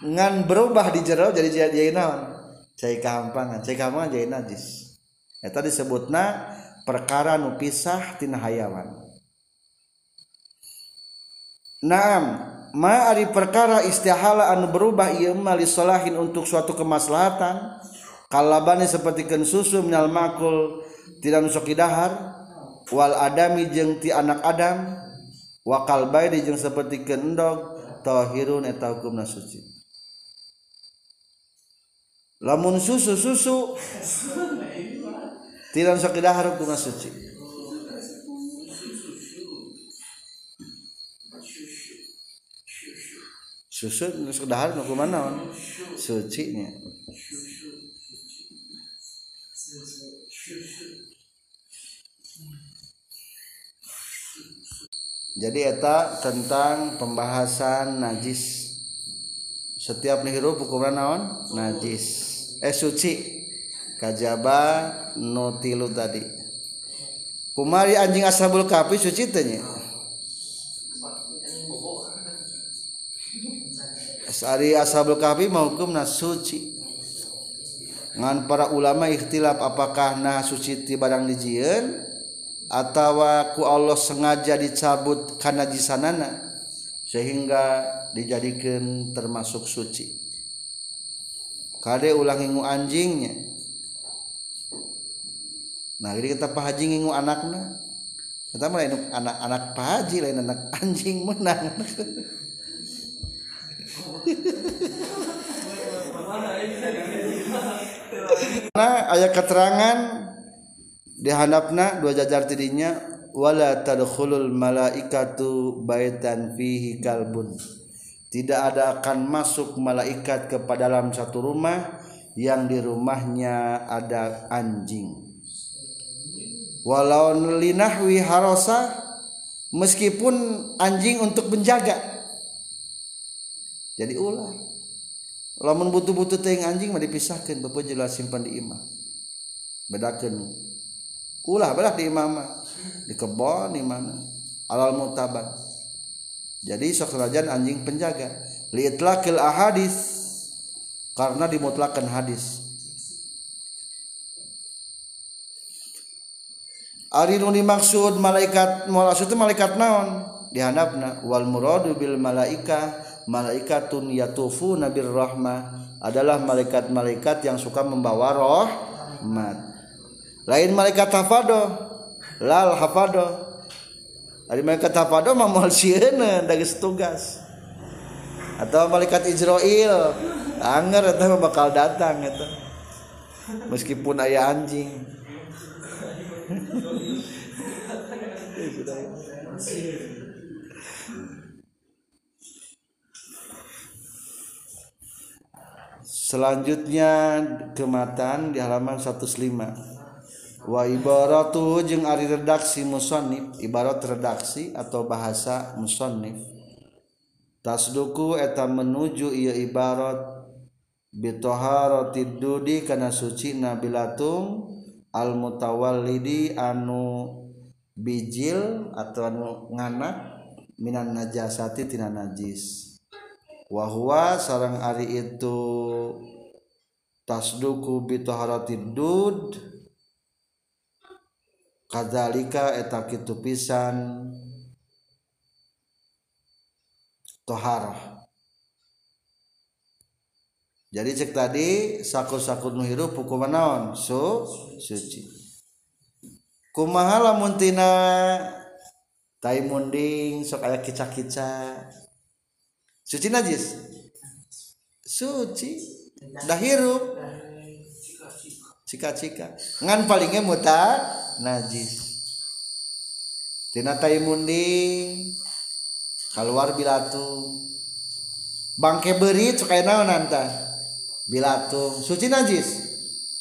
Ngan berubah di jero jadi jadi naon? Cai kehampangan. Cai kehampangan jadi najis. Eta disebutna perkara nu pisah tina hayawan Naam, ma ari perkara istihala anu berubah ieu mah lisolahin untuk suatu kemaslahatan. Kalabani sapertikeun susu minal makul tidak nusok dahar wal adami jeung ti anak adam wa kalbaidi jeung sapertikeun endog tahirun eta hukumna suci. Lamun susu susu tidak nusok dahar hukumna suci susu nusok dahar hukumna naon suci nya jadi eta tentang pembahasan najis. Setiap hirup hukumna naon najis. Eh suci. Kajaba notilu tadi. Kumari anjing ashabul kafi suci tanya Sari ashabul kahfi mahukumna suci. Ngan para ulama ikhtilaf apakah nah suci ti barang dijieun atau ku Allah sengaja dicabut kana jisanana sehingga dijadikan termasuk suci. Kade ulang ingu anjingnya. Nah, jadi kita pahaji ngingu anakna. Kita mulai anak-anak pahaji lain anak anjing menang. nah ayat keterangan dihandapna dua jajar tidinya wala tadkhulul malaikatu baitan fihi kalbun. Tidak ada akan masuk malaikat ke dalam satu rumah yang di rumahnya ada anjing. Walau linahwi harosa meskipun anjing untuk menjaga jadi ulah lamun butuh-butuh teng anjing mah dipisahkan bapak jelas simpan di imah. Bedakan ulah belah di imam di kebon di mana? Alal mutaban jadi sok anjing penjaga. Liitlaqil ahadis karena dimutlakan hadis. Ari nu dimaksud malaikat maksud malaikat naon? Dihandapna wal muradu bil malaika malaikatun yatufu nabir rahmah adalah malaikat-malaikat yang suka membawa rahmat. Lain malaikat hafado lal hafado. Dari malaikat hafado mah moal sieuna da tugas. Atau malaikat Israel anger eta bakal datang eta. Meskipun ayah anjing selanjutnya kematan di halaman 105 wa ibaratu jeung ari redaksi musannif ibarat redaksi atau bahasa musannif. Tasduku eta menuju ieu ibarat bitoharatid dudi kana suci nabilatum al mutawallidi anu bijil atau anu nganak minan najasati tina najis. Wahwa sarang ari itu tasduku bitoharatid dud kadzalika eta kitu pisan toharah. Jadi cek tadi sakur-sakur nu hirup hukuman naon su suci. Kumaha lamun tina tai munding sok aya kicak-kicak suci najis. Suci. Dah hirup cika-cika. Ngan palingnya muta najis. Tina tai munding. Keluar bilatung bangke beri cukai naon anta bilatung. Suci najis.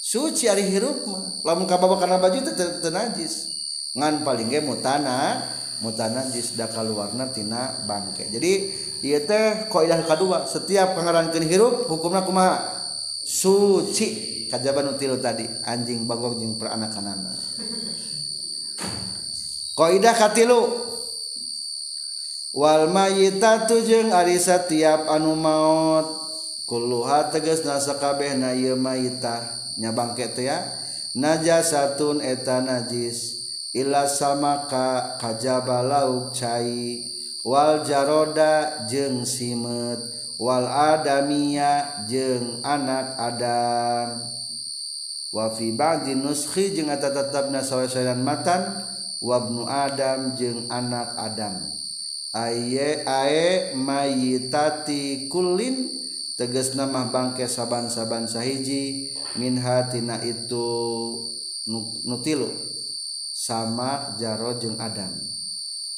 Suci ari hirup mah. Lamun kabawa kana baju teu najis. Ngan palingnya mutana mutana najis. Da kaluarna tina bangke. Jadi ieu teh kaidah kedua setiap pangarankeun hirup hukumna kumaha suci. Kajaban nu tilu tadi anjing bagong jeung peranakanana kaidah katilu. Wal mayitatu jeung ari setiap anu maot kulluha tegasna sakabehna ieu mayitah. Nya bangke teh ya. Najasatun eta najis. Illa samaka kajaba lauk cai. wal jaroda jeng simet wal adamia jeng anak Adam. Wafi ba'di nuskhi jeung eta tetepna matan wabnu Adam jeng anak Adam. Aye aye mayitati kulin teges nama bangke saban-saban sahiji min hatina itu nutilu. Sama jaro jeng Adam.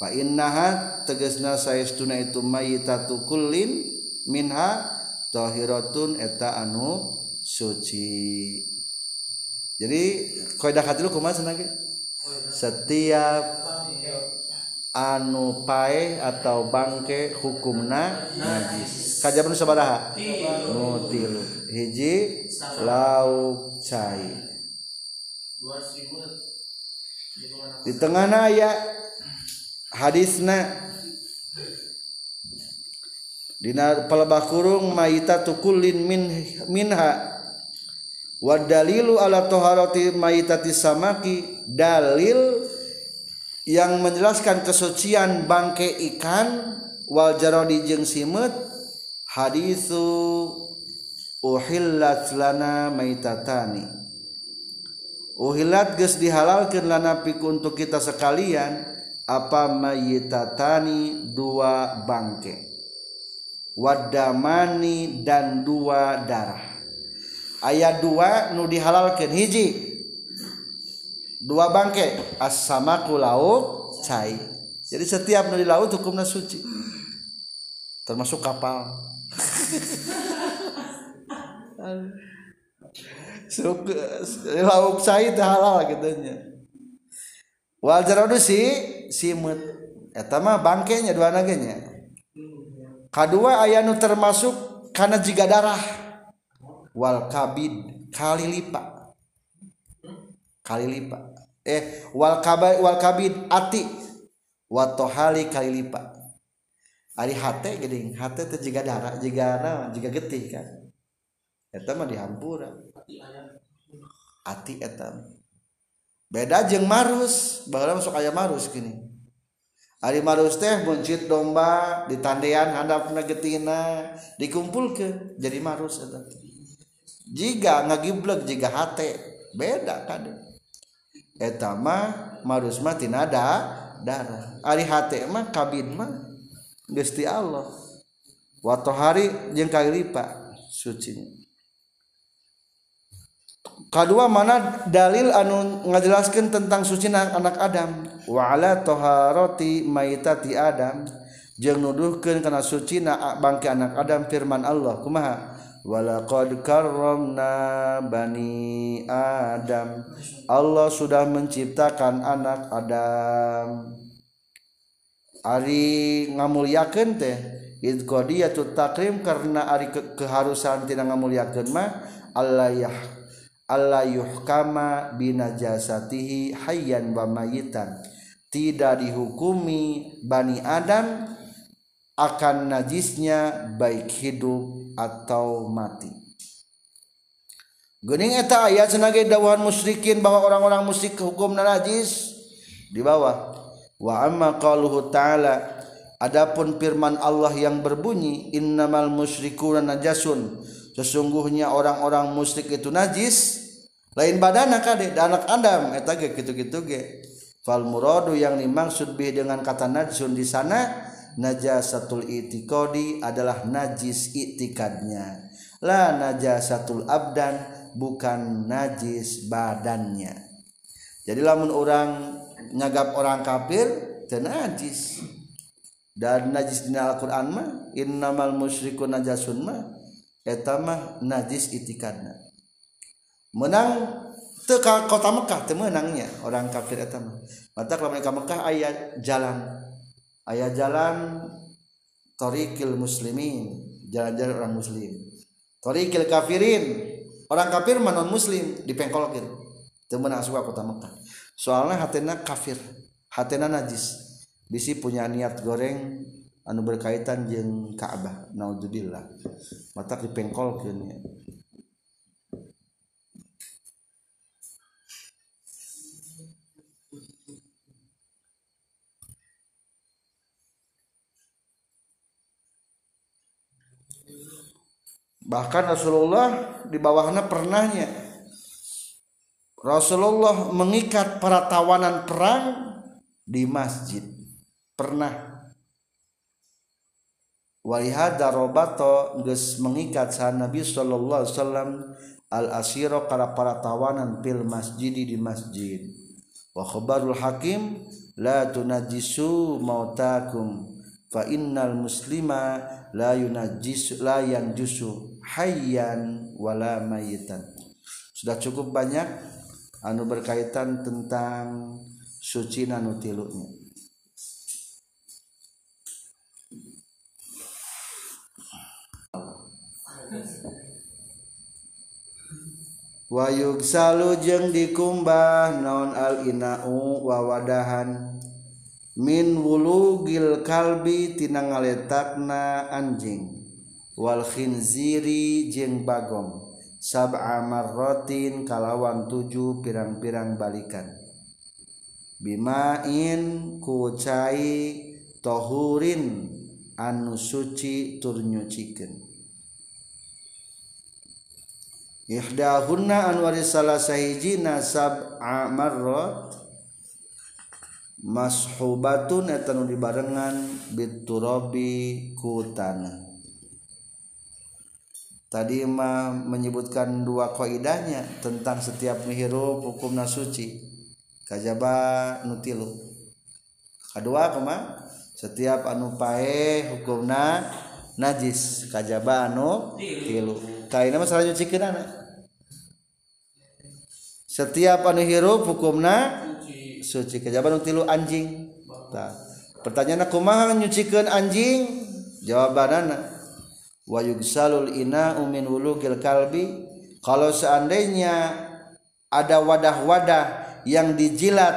Fa innaha tegasna saestuna itu mayitatu kullin minha tahiratun eta anu suci. Jadi kaidah katilu kumaha cenah setiap anu pae atau bangke hukumna najis. Kajaban sabaraha? Nu tilu hiji lauk cai. Di tengahna aya hadisna. Dina palebah kurung maita tukulin min minha. Wa dalilu ala toharati mayitati samaki. Dalil yang menjelaskan kesucian bangke ikan. Wal jarodi jeung simet. Hadisu uhillat lana maitatani uhillat geus dihalalkeun lana pikun untuk kita sekalian. Apa mayitatani dua bangke? Wadamani dan dua darah. Ayat dua nu dihalalkan hiji. Dua bangke. As-samaku lauk cai. Jadi setiap nu di laut hukumnya suci. Termasuk kapal. Lauk cai itu halal gitu wal jaradu si simut eta mah bangkenya dua nagenya. Aya nu termasuk karena jika darah. Wal kabid kali lipat kali lipat eh wal kabid wal kabid ati. Wa tohali kali lipat ari hate geuning hate teh jiga darah jiga na jiga getih kan. Eta mah dihampura. Ati eta beda jeng marus. Bahwa masuk ayam marus gini Ari marus teh buncit domba di tandean handap getina dikumpul ke jadi marus eta. Jika ngagiblek jika hate. Beda kade. eta mah marus mah tina darah ari hate mah kabin mah gusti Allah. Waktu hari jeng lipat suci. Kedua mana dalil anu ngajelaskan tentang suci anak Adam? Wala toharoti maitati Adam. Jeung nuduhkeun kana suci na bangke anak Adam firman Allah kumaha? Walaqadkarromna Bani Adam. Allah sudah menciptakan anak Adam. Ari ngamul yaken teh tuh takrim karena ari ke keharusan tidak ngamul yaken mah Allah ya Allah yuhkama binajasatihi hayyan wa mayitan tidak dihukumi Bani Adam akan najisnya baik hidup atau mati. Gening eta ayat sebagai dawahan musyrikin bahwa orang-orang musyrik hukum najis? Di bawah. Wa amma qaluhu ta'ala adapun firman Allah yang berbunyi innamal musyrikuna najasun. Sesungguhnya orang-orang musyrik itu najis lain badana kade anak Adam. Eta ge kitu-kitu ge. Fal muradu yang dimaksud bih dengan kata najsun di sana najasatul itiqadi adalah najis itikadnya la najasatul abdan bukan najis badannya. Jadi lamun orang nyagap orang kafir teu najis. Dan najis di Al-Qur'an mah innamal musyriku najasun mah eta mah najis itikadna menang teka kota Mekah temenangnya orang kafir etama mata kalau mereka Mekah ayat jalan. Ayat jalan torikil muslimin jalan-jalan orang muslim. Torikil kafirin orang kafir manon muslim dipengkolkin temen asuka kota Mekah. Soalnya hatena kafir hatena najis. Bisi punya niat goreng anu berkaitan jeng Ka'bah naudzubillah mata dipengkolkin ya bahkan Rasulullah di bawahnya pernahnya. Rasulullah mengikat para tawanan perang di masjid. Pernah. Walihada robato geus mengikat sah Nabi wasallam al asiro para para tawanan pil masjid di masjid. Wa hakim la tunajisu mautakum fa innal muslima la yunajjis la yanjusu hayyan wala mayitan sudah cukup banyak anu berkaitan tentang suci nanu tilunya wayug salu jeng dikumbah non al inau wawadahan minwulu Gil kalbi tina ngaletakna anjing. Walhinziri jeung Bagong sab Amar rottin kalawan 7 pirang-pirang balikan. Bimain kucai tohurin anu suci turnyuciken Ihdahunna anwari salah sahiji nasab amarrot mashubatun eta nu dibarengan biturabi ku tanah tadi mah menyebutkan dua kaidahnya tentang setiap menghirup hukum nasuci kajaba nutilu kedua kema setiap anu pae hukumna najis. Kajaba anu tilu. Kaina mah salah nyucikeun setiap anu hirup hukumna suci kajaba anu tilu anjing. Nah, pertanyaan kumaha nyucikeun anjing? Jawabanana wa yugsalul ina'u min wulugil kalbi. Kalau seandainya ada wadah-wadah yang dijilat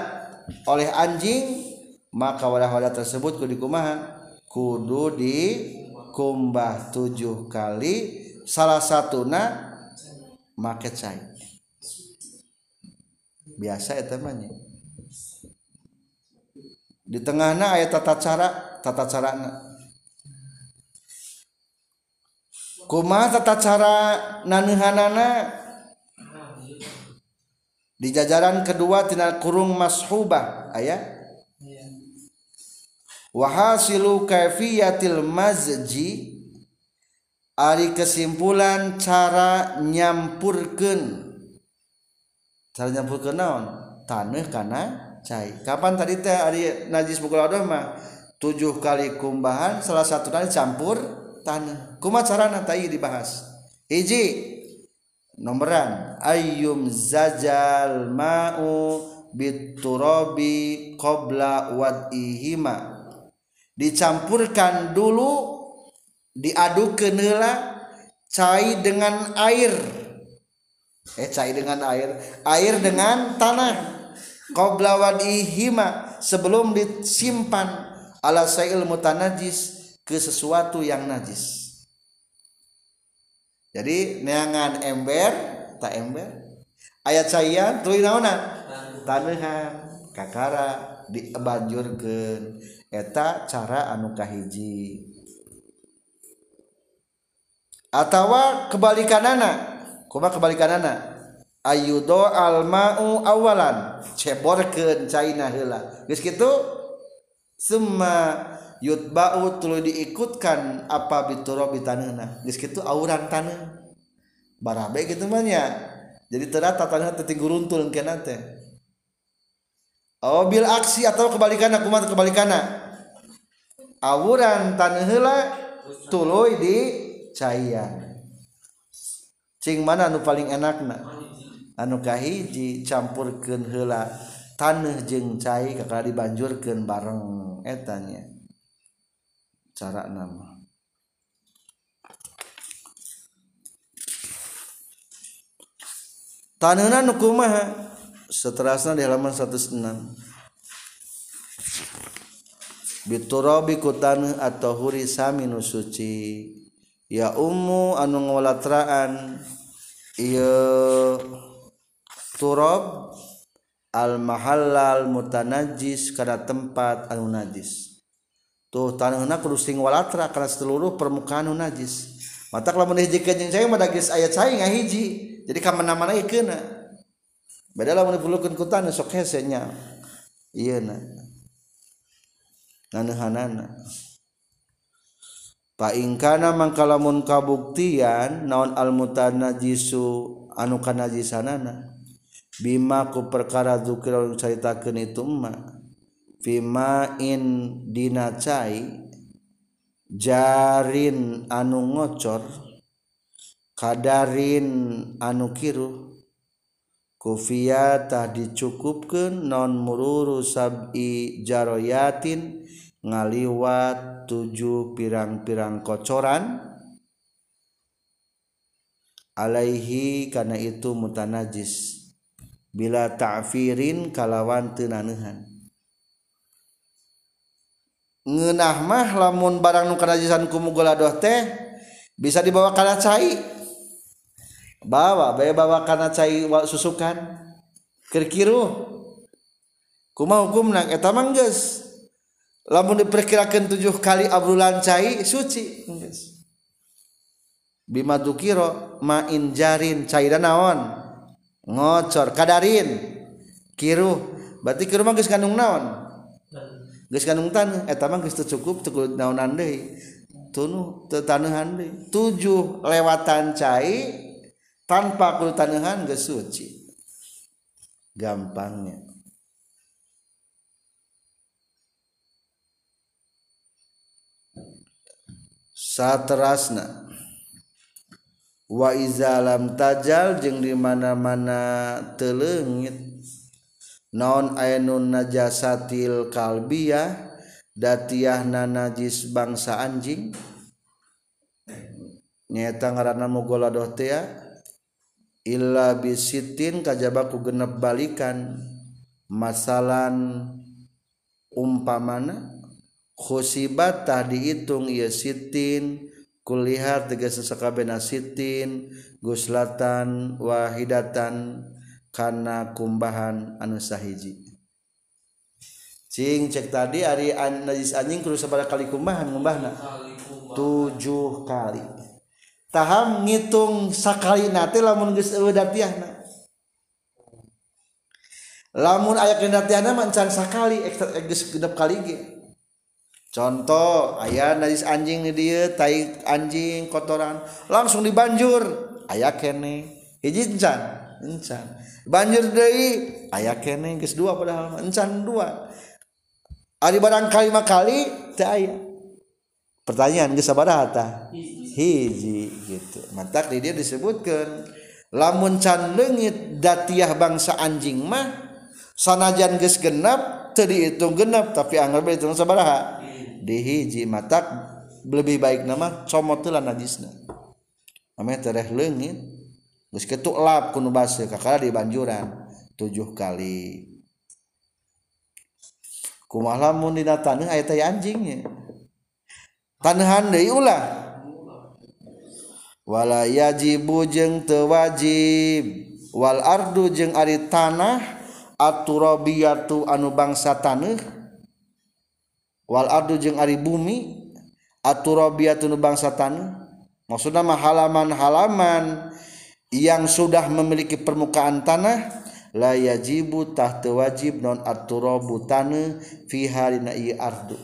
oleh anjing maka wadah-wadah tersebut kudu kumaha? Kudu dikumbah tujuh kali salah satuna make cai. Biasa ya temannya di tengahnya ayat tata cara tata cara kuma tata cara nanuhanana di jajaran kedua tina kurung mashubah ayat wahasilu kaifiyatil mazji ari kesimpulan cara nyampurkeun. Cara nyampurkeun naon? Taneuh kana cai. Kapan tadi teh ari najis bukul mah? Tujuh kali kumbahan salah satu kali campur tanah. Kuma carana tai dibahas? Hiji nomoran. Ayum zajal mau biturabi qabla wadihima. Dicampurkan dulu diaduk ke nela cair dengan air. Eh cair dengan air. Air dengan tanah qabla wadihima sebelum disimpan ala sail mutanajis ke sesuatu yang najis. Jadi neangan ember tak ember. Ayat saya tuluy naonan tanehan kakara dibanjurkeun. Eta cara anu kahiji. Atawa kebalikanana? Kumaha kebalikanana Ayudo almau awalan. Ceborkeun caina heula. Geus kitu? Summa yutba'u tuluy diikutkan apa biturabi taneuhna geus kitu auran taneuh. Barabe kitu mah nya. Jadi terata taneuh teu tingguruntun kana teh. Oh bil aksi atau kebalikanna kumaha kebalikanna awuran taneuh heula tuluy di caian cing mana nu paling enakna? Anu kahiji campurkeun heula tanah jeung cai kakak dibanjurkeun bareng etanya. Cara nama. Tanuna nu kumaha? Seterusnya di halaman 106 biturabi kutanu atau huri sami nu suci. Ya ummu anu ngawalatraan ieu turab al mahallal mutanajis kana tempat anu najis tuh tanahna kudu sing walatra karena seluruh permukaan najis mata kalau menihjikeun jeung cai mah geus aya cai ngahiji jadi ka mana-mana kena beda lamun dipulukeun ku tanah sok hese nya ieu na. Nganahanana pa ingkana mangkalamun kabuktian naon al mutanajisu anu kanajisanana bimaku perkara dzukir caritakeun itu ma fima in dina cai jarin anu ngocor kadarin anu kiru kufiyata dicukupkeun non mururu sab'i jaroyatin ngaliwat tujuh pirang-pirang kocoran alaihi karena itu mutanajis. bila ta'firin kalawan tenanahan ngenah mah lamun barang nu kanajisan ku mugoladoh teh bisa dibawa kana cai. Bawa bae bawa kana cai susukan. Keur kiruh kumaha hukumna? Eta mah geus lamun diperkirakan tujuh kali abrulan cai suci geus bima dukiro ma injarin cai naon ngocor kadarin. Kiruh berarti kiruh mah geus kandung naon? Geus kandung tanah. Eh, Eta mah geus cukup teu naonan deui. Tunu teu tanehan deui. Tujuh lewatan cai tanpa kudu tanehan geus suci. Gampangnya. Saterasna. wa waizalam tajal jeung dimana-mana telengit naon ayun najasatil kalbiyah datiah na najis bangsa anjing? Nyata ngaranna mugoladoh tea illa bisitin kajabaku genep balikan. Masalan umpamana khusibat khusibatah dihitung ia sitin. kulihat tegas sakabeh nasitin guslatan wahidatan karena kumbahan anu sahiji. Cing cek tadi hari an najis anjing kudu sabaraha kali kumbahan kumbahna tujuh kali. Taham ngitung sakali nate lamun geus eueuh datiahna. Lamun aya kendatiahna mancan sakali geus genep kali ge contoh ayah najis anjing dia tai anjing kotoran langsung dibanjur. Ayah kene hiji encan encan. Banjur dari ayah kene geus dua padahal encan dua. Ari barang kali kali teu aya. Pertanyaan geus sabaraha tah hiji. Gitu. Mantak di dia disebutkan lamun can leungit datiah bangsa anjing mah sanajan geus genap teu dihitung genap tapi anggar berhitung sabaraha. dihiji matak lebih baik nama comot telah najisna. Namanya tereh lengit terus ketuk lap kuno base kakala di banjuran tujuh kali. Kumah lamun dina tanah ayat anjingnya tanahan deui ulah. Wala yajibu jeung teu wajib wal ardu jeung ari tanah aturabiyatu anu bangsa tanah wal ardu jeung ari bumi aturabiyatu anu bangsa tanah maksudna mah halaman-halaman yang sudah memiliki permukaan tanah la yajibu tahta wajib non aturabu tanah fi harina ardu.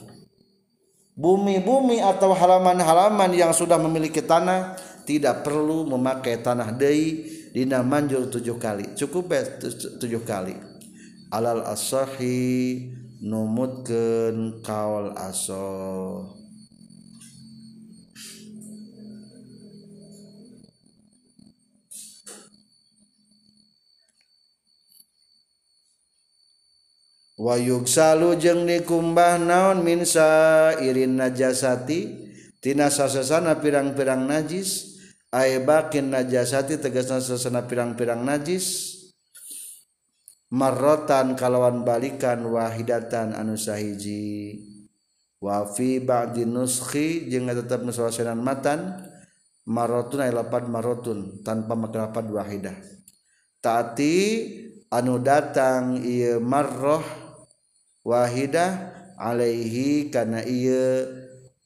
Bumi-bumi atau halaman-halaman yang sudah memiliki tanah tidak perlu memakai tanah deui dina manjur tujuh kali. Cukup tujuh kali. Alal asahi numutkeun kaol aso. Wayug salu jeung dikumbah naon minsa irin najasati tina sasasana pirang-pirang najis ae bakin najasati tegasna sasana pirang-pirang najis. marrotan kalawan balikan wahidatan anu sahiji. Wa fi ba'di nuskhi jeung tetep nusawasanan matan marotun ay lapad marotun tanpa makrapad wahidah. Taati anu datang ieu marroh wahidah alaihi kana ieu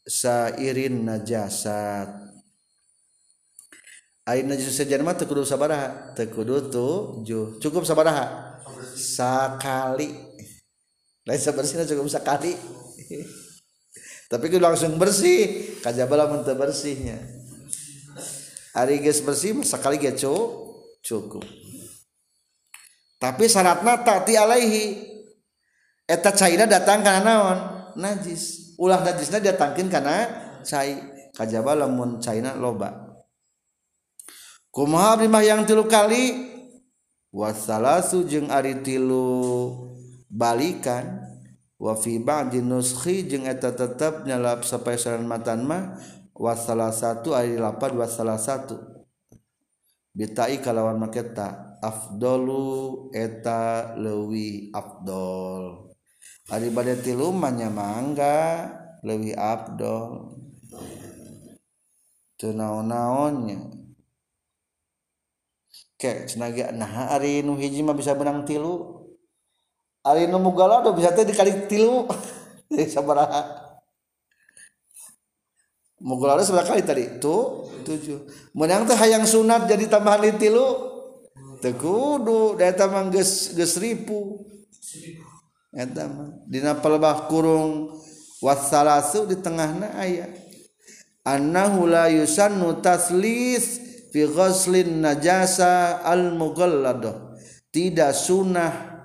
sairin najasat. Ai najis sajarma teu kudu sabaraha? Teu kudu tujuh cukup sabaraha? Sakali lain sebersihnya cukup sekali. Tapi itu langsung bersih. Kajabala mentah bersihnya. Hari guys bersih sekali gak cukup. Tapi syaratnya tak alaihi. Eta cairnya datang karena naon? Najis. Ulah najisnya datangkin karena cai. Kajabala mun cairnya loba. Kumaha mah yang tilu kali wasalasu jeung ari tilu balikan. Wafi ba'di nuskhi jeung eta tetep nyalap sapaesaran matan mah. Wasalah satu ari lapad wasalah satu bitai kalawan maketa afdolu eta lewi afdol. Ari bade tilu manya mangga lewi afdol. Teu naon-naonnya. nah hari nu hiji mah bisa menang tilu. Hari nu mugala udah bisa teh dikali tilu. Sabaraha. Mugala ada seberapa kali tadi. Tuh tujuh. Menang teh hayang sunat jadi tambahan di tilu. Teu kudu da eta mah geus geus ribu eta mah dina pelebah kurung wasalasu di tengahna aya. Annahu la yusannu taslis. Fi ghuslin najasa al mughalladah tidak sunnah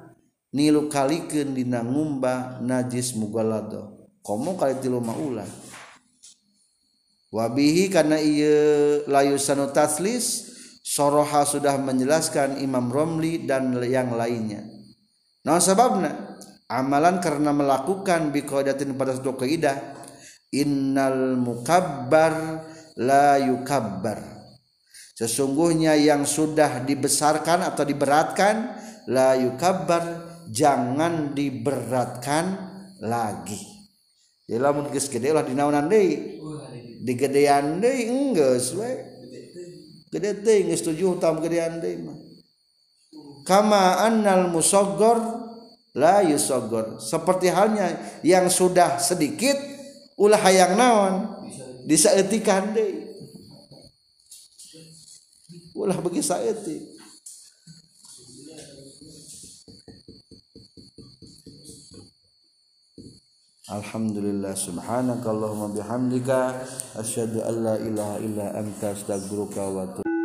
nilu kalikeun dina ngumba najis mughalladah komo kali tilu maulah wabihi karena ieu layusanu taslis soroha sudah menjelaskan Imam Romli dan yang lainnya. Nah sebabna amalan karena melakukan biqadatin pada suatu kaidah innal mukabbar la yukabbar sesungguhnya yang sudah dibesarkan atau diberatkan la yukabar jangan diberatkan lagi. Ya lamun geus gede lah dinaonan deui. Digedean deui enggeus we. Gede teh geus tujuh tahun gedean deui mah. Kama annal musaggor la yusaggor. Seperti halnya yang sudah sedikit ulah hayang naon? Disaeutikan deui ulah bagi saeutik Alhamdulillah subhanakallahumma bihamdika asyhadu an la ilaha illa anta astaghfiruka wa atubu